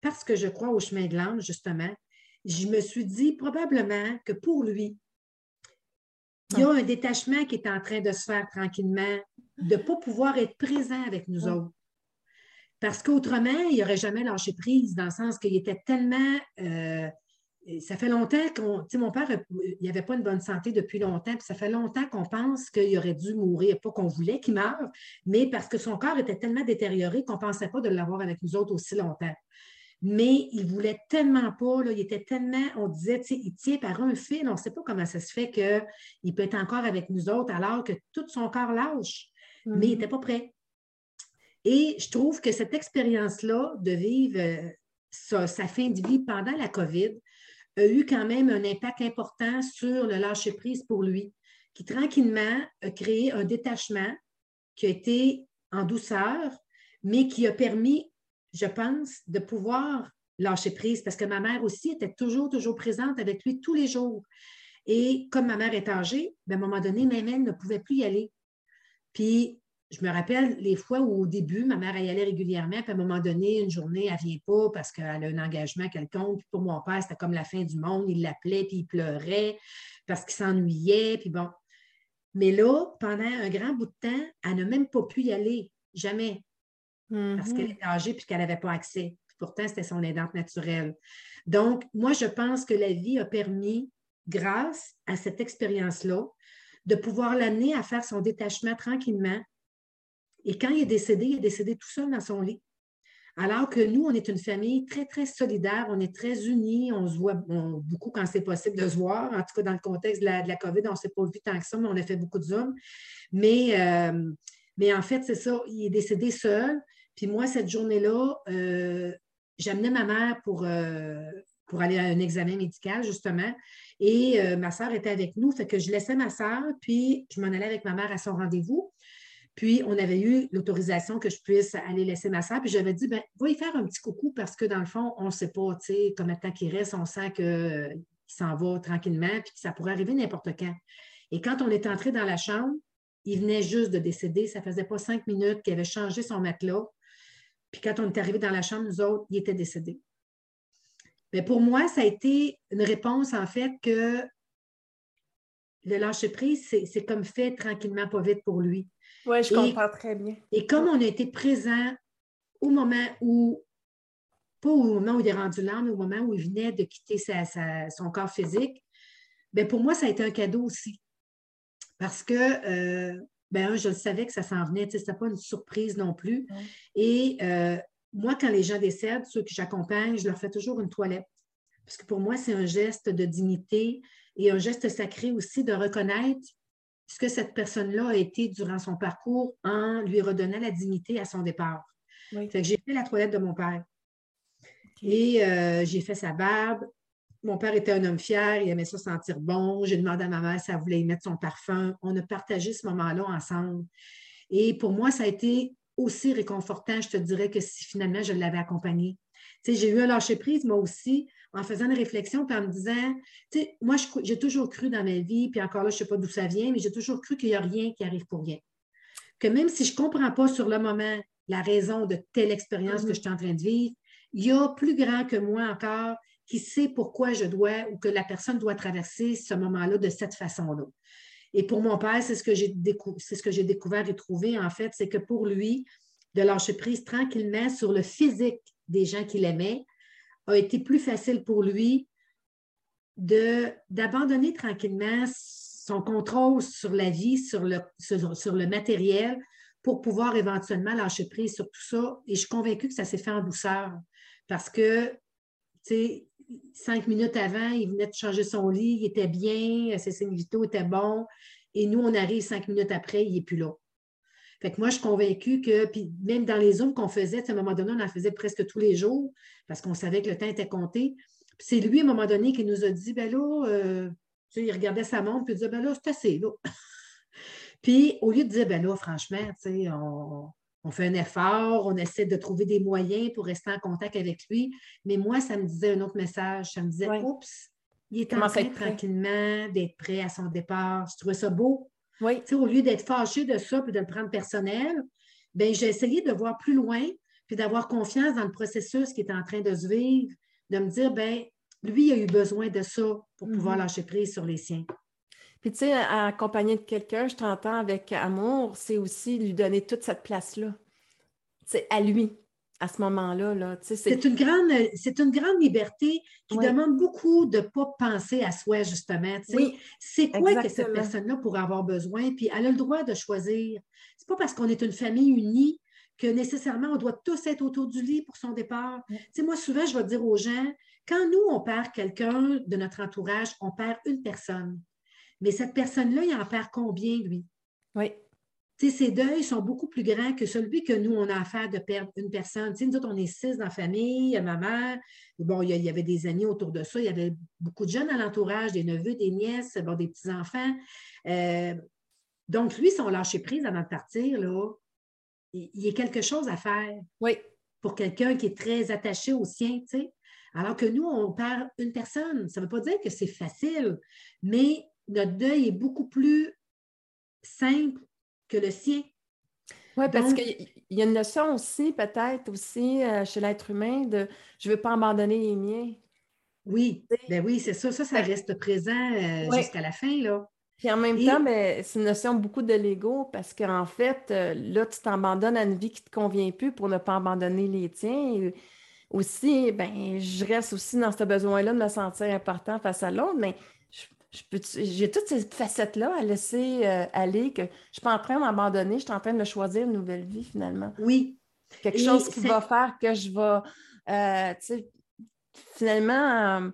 B: parce que je crois au chemin de l'âme, justement, je me suis dit probablement que pour lui, il y a un détachement qui est en train de se faire tranquillement, de ne pas pouvoir être présent avec nous autres. Parce qu'autrement, il n'aurait jamais lâché prise, dans le sens qu'il était tellement euh, ça fait longtemps qu'on. Tu sais, mon père, il n'avait pas une bonne santé depuis longtemps, puis ça fait longtemps qu'on pense qu'il aurait dû mourir. Pas qu'on voulait qu'il meure, mais parce que son corps était tellement détérioré qu'on ne pensait pas de l'avoir avec nous autres aussi longtemps. Mais il voulait tellement pas, là, il était tellement, on disait, tu sais, il tient par un fil, on ne sait pas comment ça se fait qu'il peut être encore avec nous autres alors que tout son corps lâche, mais il n'était mm-hmm. pas prêt. Et je trouve que cette expérience-là de vivre euh, sa, fin de vie pendant la COVID, a eu quand même un impact important sur le lâcher-prise pour lui, qui tranquillement a créé un détachement qui a été en douceur, mais qui a permis, je pense, de pouvoir lâcher prise parce que ma mère aussi était toujours, toujours présente avec lui tous les jours. Et comme ma mère est âgée, ben, à un moment donné, même elle ne pouvait plus y aller. Puis je me rappelle les fois où au début, ma mère y allait régulièrement, puis à un moment donné, une journée, elle ne vient pas parce qu'elle a un engagement quelconque. Puis pour mon père, c'était comme la fin du monde. Il l'appelait, puis il pleurait parce qu'il s'ennuyait. Puis bon. Mais là, pendant un grand bout de temps, elle n'a même pas pu y aller. Jamais. Parce qu'elle mm-hmm. était âgée puis qu'elle n'avait pas accès. pourtant, c'était son aidante naturelle. Donc, moi, je pense que la vie a permis, grâce à cette expérience-là, de pouvoir l'amener à faire son détachement tranquillement, et quand il est décédé, il est décédé tout seul dans son lit. Alors que nous, on est une famille très, très solidaire, on est très unis, on se voit beaucoup quand c'est possible de se voir. En tout cas, dans le contexte de la, COVID, on ne s'est pas vu tant que ça, mais on a fait beaucoup de Zoom. Mais, euh, mais en fait, c'est ça, il est décédé seul. Puis moi, cette journée-là, euh, j'amenais ma mère pour, euh, pour aller à un examen médical, justement. Et ma soeur était avec nous, fait que je laissais ma soeur, puis je m'en allais avec ma mère à son rendez-vous. Puis, on avait eu l'autorisation que je puisse aller laisser ma soeur. Puis, j'avais dit, ben, va y faire un petit coucou parce que dans le fond, on ne sait pas, tu sais, combien de temps qu'il reste. On sent qu'il qui s'en va tranquillement, puis que ça pourrait arriver n'importe quand. Et quand on est entré dans la chambre, il venait juste de décéder. Ça faisait pas cinq minutes qu'il avait changé son matelas. Puis quand on est arrivé dans la chambre, nous autres, il était décédé. Mais pour moi, ça a été une réponse, en fait, que le lâcher-prise, c'est comme fait tranquillement, pas vite pour lui.
C: Oui, je comprends très bien.
B: Et comme on a été présent au moment où, pas au moment où il est rendu là, mais au moment où il venait de quitter son corps physique, bien, pour moi, ça a été un cadeau aussi. Parce que, euh, ben, je le savais que ça s'en venait, ce n'était pas une surprise non plus. Et euh, moi, quand les gens décèdent, ceux que j'accompagne, je leur fais toujours une toilette. Parce que pour moi, c'est un geste de dignité et un geste sacré aussi de reconnaître ce que cette personne-là a été durant son parcours en lui redonnant la dignité à son départ. j'ai fait la toilette de mon père. Et euh, j'ai fait sa barbe. Mon père était un homme fier, il aimait ça sentir bon. J'ai demandé à ma mère si elle voulait y mettre son parfum. On a partagé ce moment-là ensemble. Et pour moi, ça a été aussi réconfortant, je te dirais, que si finalement je l'avais accompagné. j'ai eu un lâcher-prise, moi aussi, en faisant une réflexion, puis en me disant, tu sais, moi, j'ai toujours cru dans ma vie, puis encore là, je ne sais pas d'où ça vient, mais j'ai toujours cru qu'il n'y a rien qui arrive pour rien. Que même si je ne comprends pas sur le moment la raison de telle expérience que mm-hmm. je suis en train de vivre, il y a plus grand que moi encore qui sait pourquoi je dois ou que la personne doit traverser ce moment-là de cette façon-là. Et pour mon père, c'est ce que j'ai ce que j'ai découvert et trouvé, en fait, c'est que pour lui, de lâcher prise tranquillement sur le physique des gens qu'il aimait, a été plus facile pour lui d'abandonner tranquillement son contrôle sur la vie, sur le, matériel, pour pouvoir éventuellement lâcher prise sur tout ça. Et je suis convaincue que ça s'est fait en douceur parce que, tu sais, cinq minutes avant, il venait de changer son lit, il était bien, ses signes vitaux étaient bons. Et nous, on arrive cinq minutes après, il n'est plus là. Fait que moi, je suis convaincue que, puis même dans les zooms qu'on faisait, à un moment donné, on en faisait presque tous les jours parce qu'on savait que le temps était compté. Puis c'est lui, à un moment donné, qui nous a dit, ben là, euh, tu sais, il regardait sa montre, puis il disait, ben là, c'est assez, là. puis au lieu de dire, ben là, franchement, tu sais, on, on fait un effort, on essaie de trouver des moyens pour rester en contact avec lui. Mais moi, ça me disait un autre message. Ça me disait, oups, il est en train tranquillement d'être prêt à son départ. Je trouvais ça beau.
C: Oui.
B: au lieu d'être fâché de ça puis de le prendre personnel, ben, j'ai essayé de voir plus loin puis d'avoir confiance dans le processus qui est en train de se vivre, de me dire, ben lui, il a eu besoin de ça pour pouvoir mm-hmm. lâcher prise sur les siens.
C: Puis, tu sais, accompagner de quelqu'un, je t'entends avec amour, c'est aussi lui donner toute cette place-là. C'est à lui, à ce moment-là. Là.
B: C'est une, grande, une grande liberté qui demande beaucoup de ne pas penser à soi, justement. Oui, c'est quoi que cette personne-là pourrait avoir besoin? Puis elle a le droit de choisir. C'est pas parce qu'on est une famille unie que nécessairement on doit tous être autour du lit pour son départ. Moi, souvent, je vais dire aux gens, quand nous, on perd quelqu'un de notre entourage, on perd une personne. Mais cette personne-là, il en perd combien, lui?
C: Oui
B: ces deuils sont beaucoup plus grands que celui que nous, on a affaire de perdre une personne. nous autres, on est six dans la famille, ma mère, bon, il y, avait des amis autour de ça, il y avait beaucoup de jeunes à l'entourage, des neveux, des nièces, bon, des petits-enfants. Euh, donc, lui, son lâcher prise avant de partir, là, il, y a quelque chose à faire.
C: Oui.
B: Pour quelqu'un qui est très attaché au sien. Alors que nous, on perd une personne. Ça ne veut pas dire que c'est facile, mais notre deuil est beaucoup plus simple que le sien.
C: Oui, parce qu'il y a une notion aussi, peut-être aussi, euh, chez l'être humain de je ne veux pas abandonner les miens.
B: Oui, ben oui, c'est ça. Ça, ça reste présent euh, jusqu'à la fin, là.
C: Puis en même temps, ben, c'est une notion beaucoup de l'ego parce qu'en fait, euh, là, tu t'abandonnes à une vie qui ne te convient plus pour ne pas abandonner les tiens. Et aussi, ben, je reste aussi dans ce besoin-là de me sentir important face à l'autre, mais j'ai toutes ces facettes-là à laisser euh, aller que je ne suis pas en train d'abandonner, je suis en train de choisir une nouvelle vie finalement.
B: Oui.
C: Quelque chose qui va faire que je vais, euh, finalement, euh,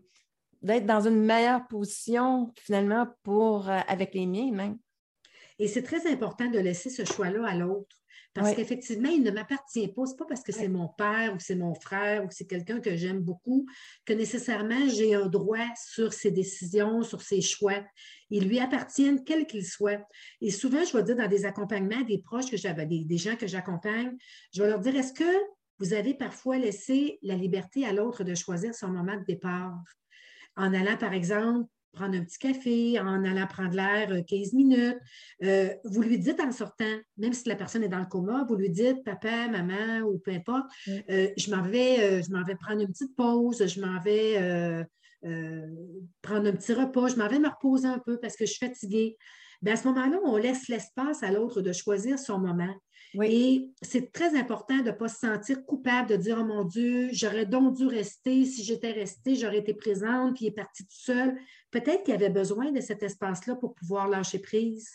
C: d'être dans une meilleure position finalement pour, avec les miens même.
B: Et c'est très important de laisser ce choix-là à l'autre. Parce qu'effectivement, il ne m'appartient pas. Ce n'est pas parce que c'est mon père ou c'est mon frère ou c'est quelqu'un que j'aime beaucoup que nécessairement j'ai un droit sur ses décisions, sur ses choix. Ils lui appartiennent, quels qu'ils soient. Et souvent, je vais dire dans des accompagnements, des proches que j'avais, des, des gens que j'accompagne, je vais leur dire est-ce que vous avez parfois laissé la liberté à l'autre de choisir son moment de départ? en allant, par exemple, prendre un petit café, en allant prendre l'air 15 minutes. vous lui dites en sortant, même si la personne est dans le coma, vous lui dites, papa, maman ou peu importe, je m'en vais, je m'en vais prendre une petite pause, je m'en vais prendre un petit repas, je m'en vais me reposer un peu parce que je suis fatiguée. Bien, à ce moment-là, on laisse l'espace à l'autre de choisir son moment. Et c'est très important de ne pas se sentir coupable, de dire Oh mon Dieu, j'aurais donc dû rester. Si j'étais restée, j'aurais été présente, puis il est parti tout seul. Peut-être qu'il avait besoin de cet espace-là pour pouvoir lâcher prise.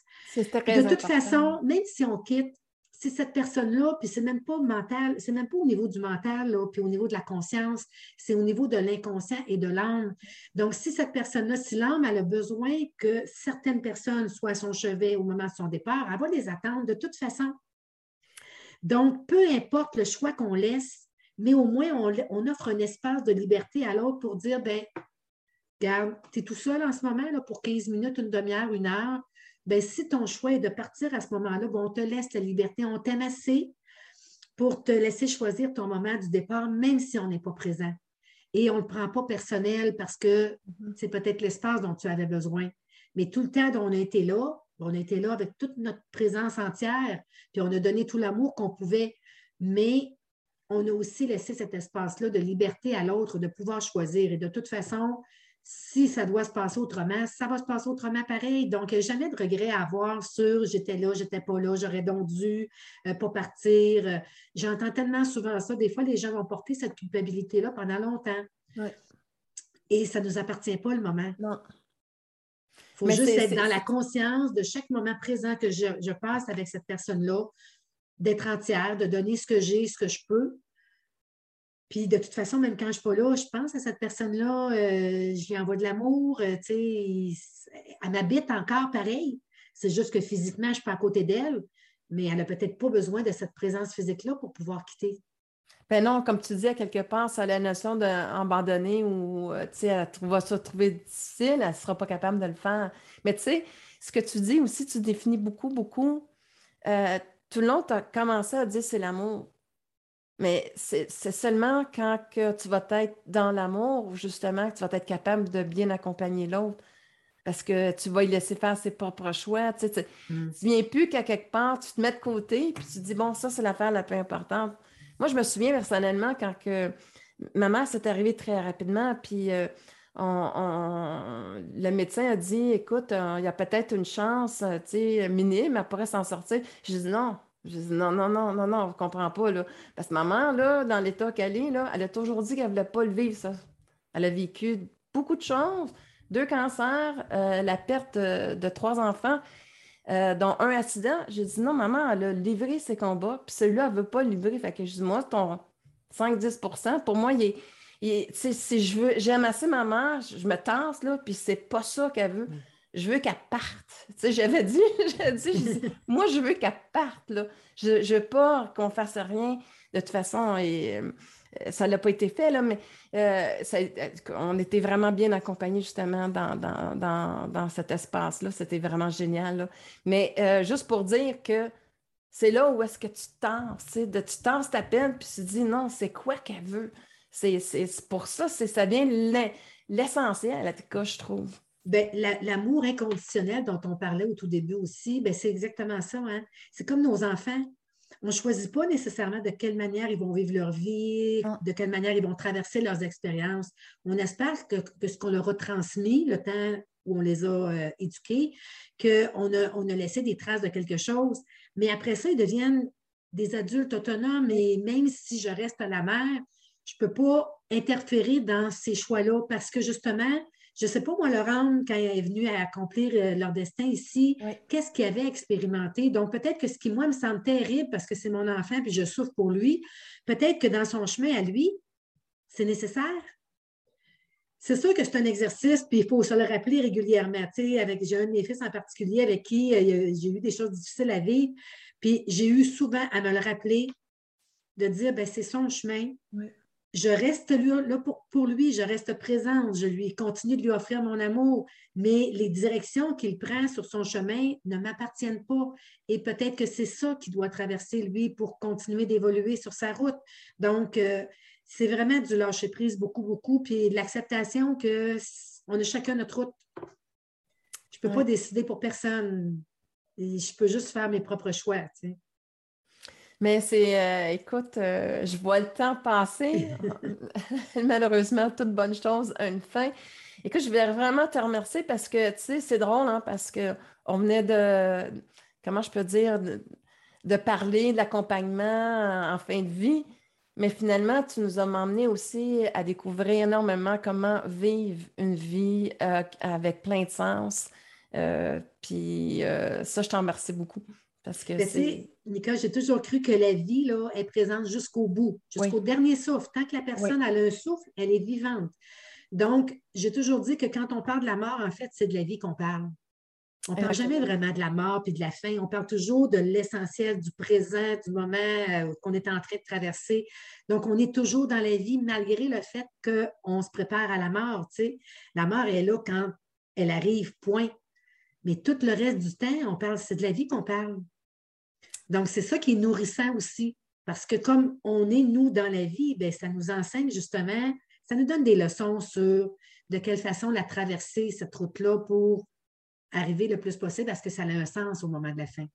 B: De toute façon, même si on quitte, c'est cette personne-là, puis c'est même pas mental, c'est même pas au niveau du mental, là, puis au niveau de la conscience, c'est au niveau de l'inconscient et de l'âme. Donc, si cette personne-là, si l'âme a besoin que certaines personnes soient à son chevet au moment de son départ, elle va les attendre de toute façon. Donc, peu importe le choix qu'on laisse, mais au moins on, offre un espace de liberté à l'autre pour dire, ben, regarde, tu es tout seul en ce moment là, pour 15 minutes, une demi-heure, une heure. Ben, si ton choix est de partir à ce moment-là, ben, on te laisse la liberté, on t'aime assez pour te laisser choisir ton moment du départ, même si on n'est pas présent. Et on ne le prend pas personnel parce que mm-hmm. c'est peut-être l'espace dont tu avais besoin. Mais tout le temps dont on a été là, on était là avec toute notre présence entière, puis on a donné tout l'amour qu'on pouvait, mais on a aussi laissé cet espace-là de liberté à l'autre, de pouvoir choisir. Et de toute façon, si ça doit se passer autrement, ça va se passer autrement pareil. Donc, jamais de regret à avoir sur j'étais là, j'étais pas là, j'aurais donc dû euh, pas partir. J'entends tellement souvent ça. Des fois, les gens vont porter cette culpabilité-là pendant longtemps. Et ça ne nous appartient pas le moment.
A: Non.
B: Il faut juste être dans la conscience de chaque moment présent que je, passe avec cette personne-là, d'être entière, de donner ce que j'ai, ce que je peux. Puis de toute façon, même quand je ne suis pas là, je pense à cette personne-là, euh, je lui envoie de l'amour, euh, tu sais, elle m'habite encore pareil. C'est juste que physiquement, je ne suis pas à côté d'elle, mais elle n'a peut-être pas besoin de cette présence physique-là pour pouvoir quitter.
A: Ben non, comme tu dis, à quelque part, ça a la notion d'abandonner ou, euh, tu sais, elle va se trouver difficile, elle ne sera pas capable de le faire. Mais tu sais, ce que tu dis aussi, tu définis beaucoup, beaucoup. Euh, tout le long, tu as commencé à dire c'est l'amour. Mais c'est seulement quand que tu vas être dans l'amour, justement, que tu vas être capable de bien accompagner l'autre. Parce que tu vas y laisser faire ses propres choix. Tu ne mm. viens plus qu'à quelque part, tu te mets de côté, puis tu te dis, bon, ça, c'est l'affaire la plus importante. Moi, je me souviens personnellement quand que ma mère s'est arrivée très rapidement, puis euh, le médecin a dit Écoute, euh, il y a peut-être une chance, euh, minime, elle pourrait s'en sortir. Je dis Non. Je dis non, non, non, non, non, on ne comprend pas. Là. Parce que maman, là, dans l'état qu'elle est, là, elle a toujours dit qu'elle ne voulait pas le vivre, ça. Elle a vécu beaucoup de choses, deux cancers, la perte de trois enfants. Euh, dont un accident. J'ai dit non, maman, elle a livré ses combats, puis celui-là, elle ne veut pas le livrer. Fait que je dis, moi, ton 5-10% pour moi, il est. si je veux, j'aime assez maman, je me tense, là, puis c'est pas ça qu'elle veut. Mm. Je veux qu'elle parte. j'avais dit, j'avais dit, moi, je veux qu'elle parte, là. Je ne veux pas qu'on fasse rien. De toute façon, et, euh, ça n'a pas été fait, là, mais euh, euh, on était vraiment bien accompagnés justement dans, cet espace-là. C'était vraiment génial. Mais juste pour dire que c'est là où est-ce que tu tenses, de, tu tenses ta peine, puis tu te dis non, c'est quoi qu'elle veut? C'est pour ça, ça vient l'essentiel, à cas, je trouve.
B: Ben, l'amour inconditionnel dont on parlait au tout début aussi, ben, c'est exactement ça. Hein. C'est comme nos enfants. On ne choisit pas nécessairement de quelle manière ils vont vivre leur vie, ah. de quelle manière ils vont traverser leurs expériences. On espère que, ce qu'on leur a transmis, le temps où on les a euh, éduqués, qu'on a, on a laissé des traces de quelque chose. Mais après ça, ils deviennent des adultes autonomes et même si je reste à la mère, je ne peux pas interférer dans ces choix-là parce que justement, je ne sais pas, moi, Laurent, quand elle est venue à accomplir euh, leur destin ici, qu'est-ce qu'il avait expérimenté? Donc, peut-être que ce qui, moi, me semble terrible parce que c'est mon enfant puis je souffre pour lui, peut-être que dans son chemin à lui, c'est nécessaire. C'est sûr que c'est un exercice, puis il faut se le rappeler régulièrement. avec, j'ai un de mes fils en particulier avec qui euh, j'ai eu des choses difficiles à vivre, puis j'ai eu souvent à me le rappeler, de dire, ben, c'est son chemin je reste là pour, lui, je reste présente, je lui continue de lui offrir mon amour, mais les directions qu'il prend sur son chemin ne m'appartiennent pas. Et peut-être que c'est ça qu'il doit traverser, lui, pour continuer d'évoluer sur sa route. Donc, euh, c'est vraiment du lâcher prise beaucoup, beaucoup, puis de l'acceptation que on a chacun notre route. Je ne peux pas décider pour personne. je peux juste faire mes propres choix.
A: Mais c'est, euh, écoute, euh, je vois le temps passer. Malheureusement, toute bonne chose a une fin. Écoute, je voulais vraiment te remercier parce que, tu sais, c'est drôle, hein, parce qu'on venait de, comment je peux dire, de, parler de l'accompagnement en fin de vie, mais finalement, tu nous as emmené aussi à découvrir énormément comment vivre une vie euh, avec plein de sens. puis ça, je t'en remercie beaucoup. Parce que c'est...
B: Nicole, j'ai toujours cru que la vie là, est présente jusqu'au bout, jusqu'au dernier souffle. Tant que la personne a un souffle, elle est vivante. Donc, j'ai toujours dit que quand on parle de la mort, en fait, c'est de la vie qu'on parle. On ne parle jamais vraiment de la mort puis de la fin. On parle toujours de l'essentiel, du présent, du moment euh, qu'on est en train de traverser. Donc, on est toujours dans la vie malgré le fait qu'on se prépare à la mort. La mort est là quand elle arrive, point. Mais tout le reste du temps, on parle, c'est de la vie qu'on parle. Donc, c'est ça qui est nourrissant aussi, parce que comme on est, nous, dans la vie, bien, ça nous enseigne justement, ça nous donne des leçons sur de quelle façon la traverser, cette route-là, pour arriver le plus possible à ce que ça ait un sens au moment de la fin.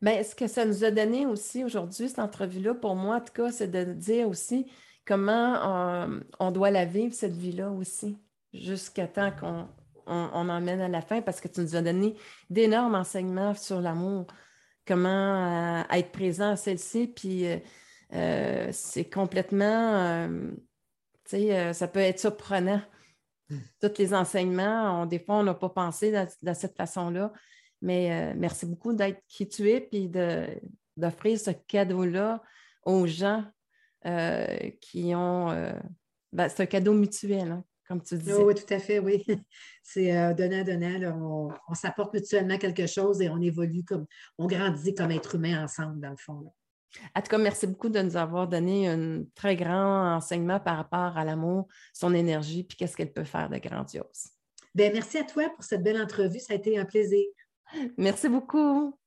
A: Bien, ce que ça nous a donné aussi aujourd'hui, cette entrevue-là, pour moi, en tout cas, c'est de dire aussi comment euh, on, doit la vivre, cette vie-là aussi, jusqu'à temps qu'on on, emmène à la fin, parce que tu nous as donné d'énormes enseignements sur l'amour, comment euh, être présent à celle-ci, puis euh, euh, c'est complètement, tu sais, ça peut être surprenant. Hmm. Tous les enseignements, des fois, on n'a pas pensé de, cette façon-là, mais merci beaucoup d'être qui tu es, puis d'offrir ce cadeau-là aux gens qui ont... Ben, c'est un cadeau mutuel, hein, comme tu dis.
B: Oui, tout à fait, oui. C'est euh, donnant-donnant. On, s'apporte mutuellement quelque chose et on évolue comme, on grandit comme être humain ensemble, dans le fond.
A: En tout cas, merci beaucoup de nous avoir donné un très grand enseignement par rapport à l'amour, son énergie, puis qu'est-ce qu'elle peut faire de grandiose.
B: Bien, merci à toi pour cette belle entrevue. Ça a été un plaisir.
A: Merci beaucoup.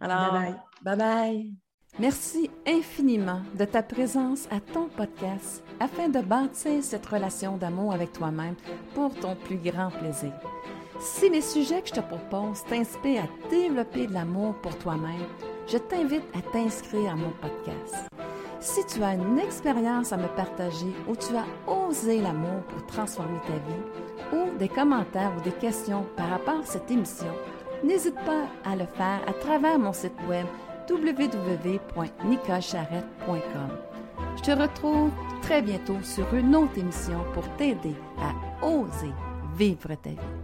A: Alors, bye bye. bye, bye.
D: Merci infiniment de ta présence à ton podcast afin de bâtir cette relation d'amour avec toi-même pour ton plus grand plaisir. Si les sujets que je te propose t'inspirent à développer de l'amour pour toi-même, je t'invite à t'inscrire à mon podcast. Si tu as une expérience à me partager où tu as osé l'amour pour transformer ta vie, ou des commentaires ou des questions par rapport à cette émission, n'hésite pas à le faire à travers mon site web www.nicolcharrette.com. Je te retrouve très bientôt sur une autre émission pour t'aider à oser vivre ta vie.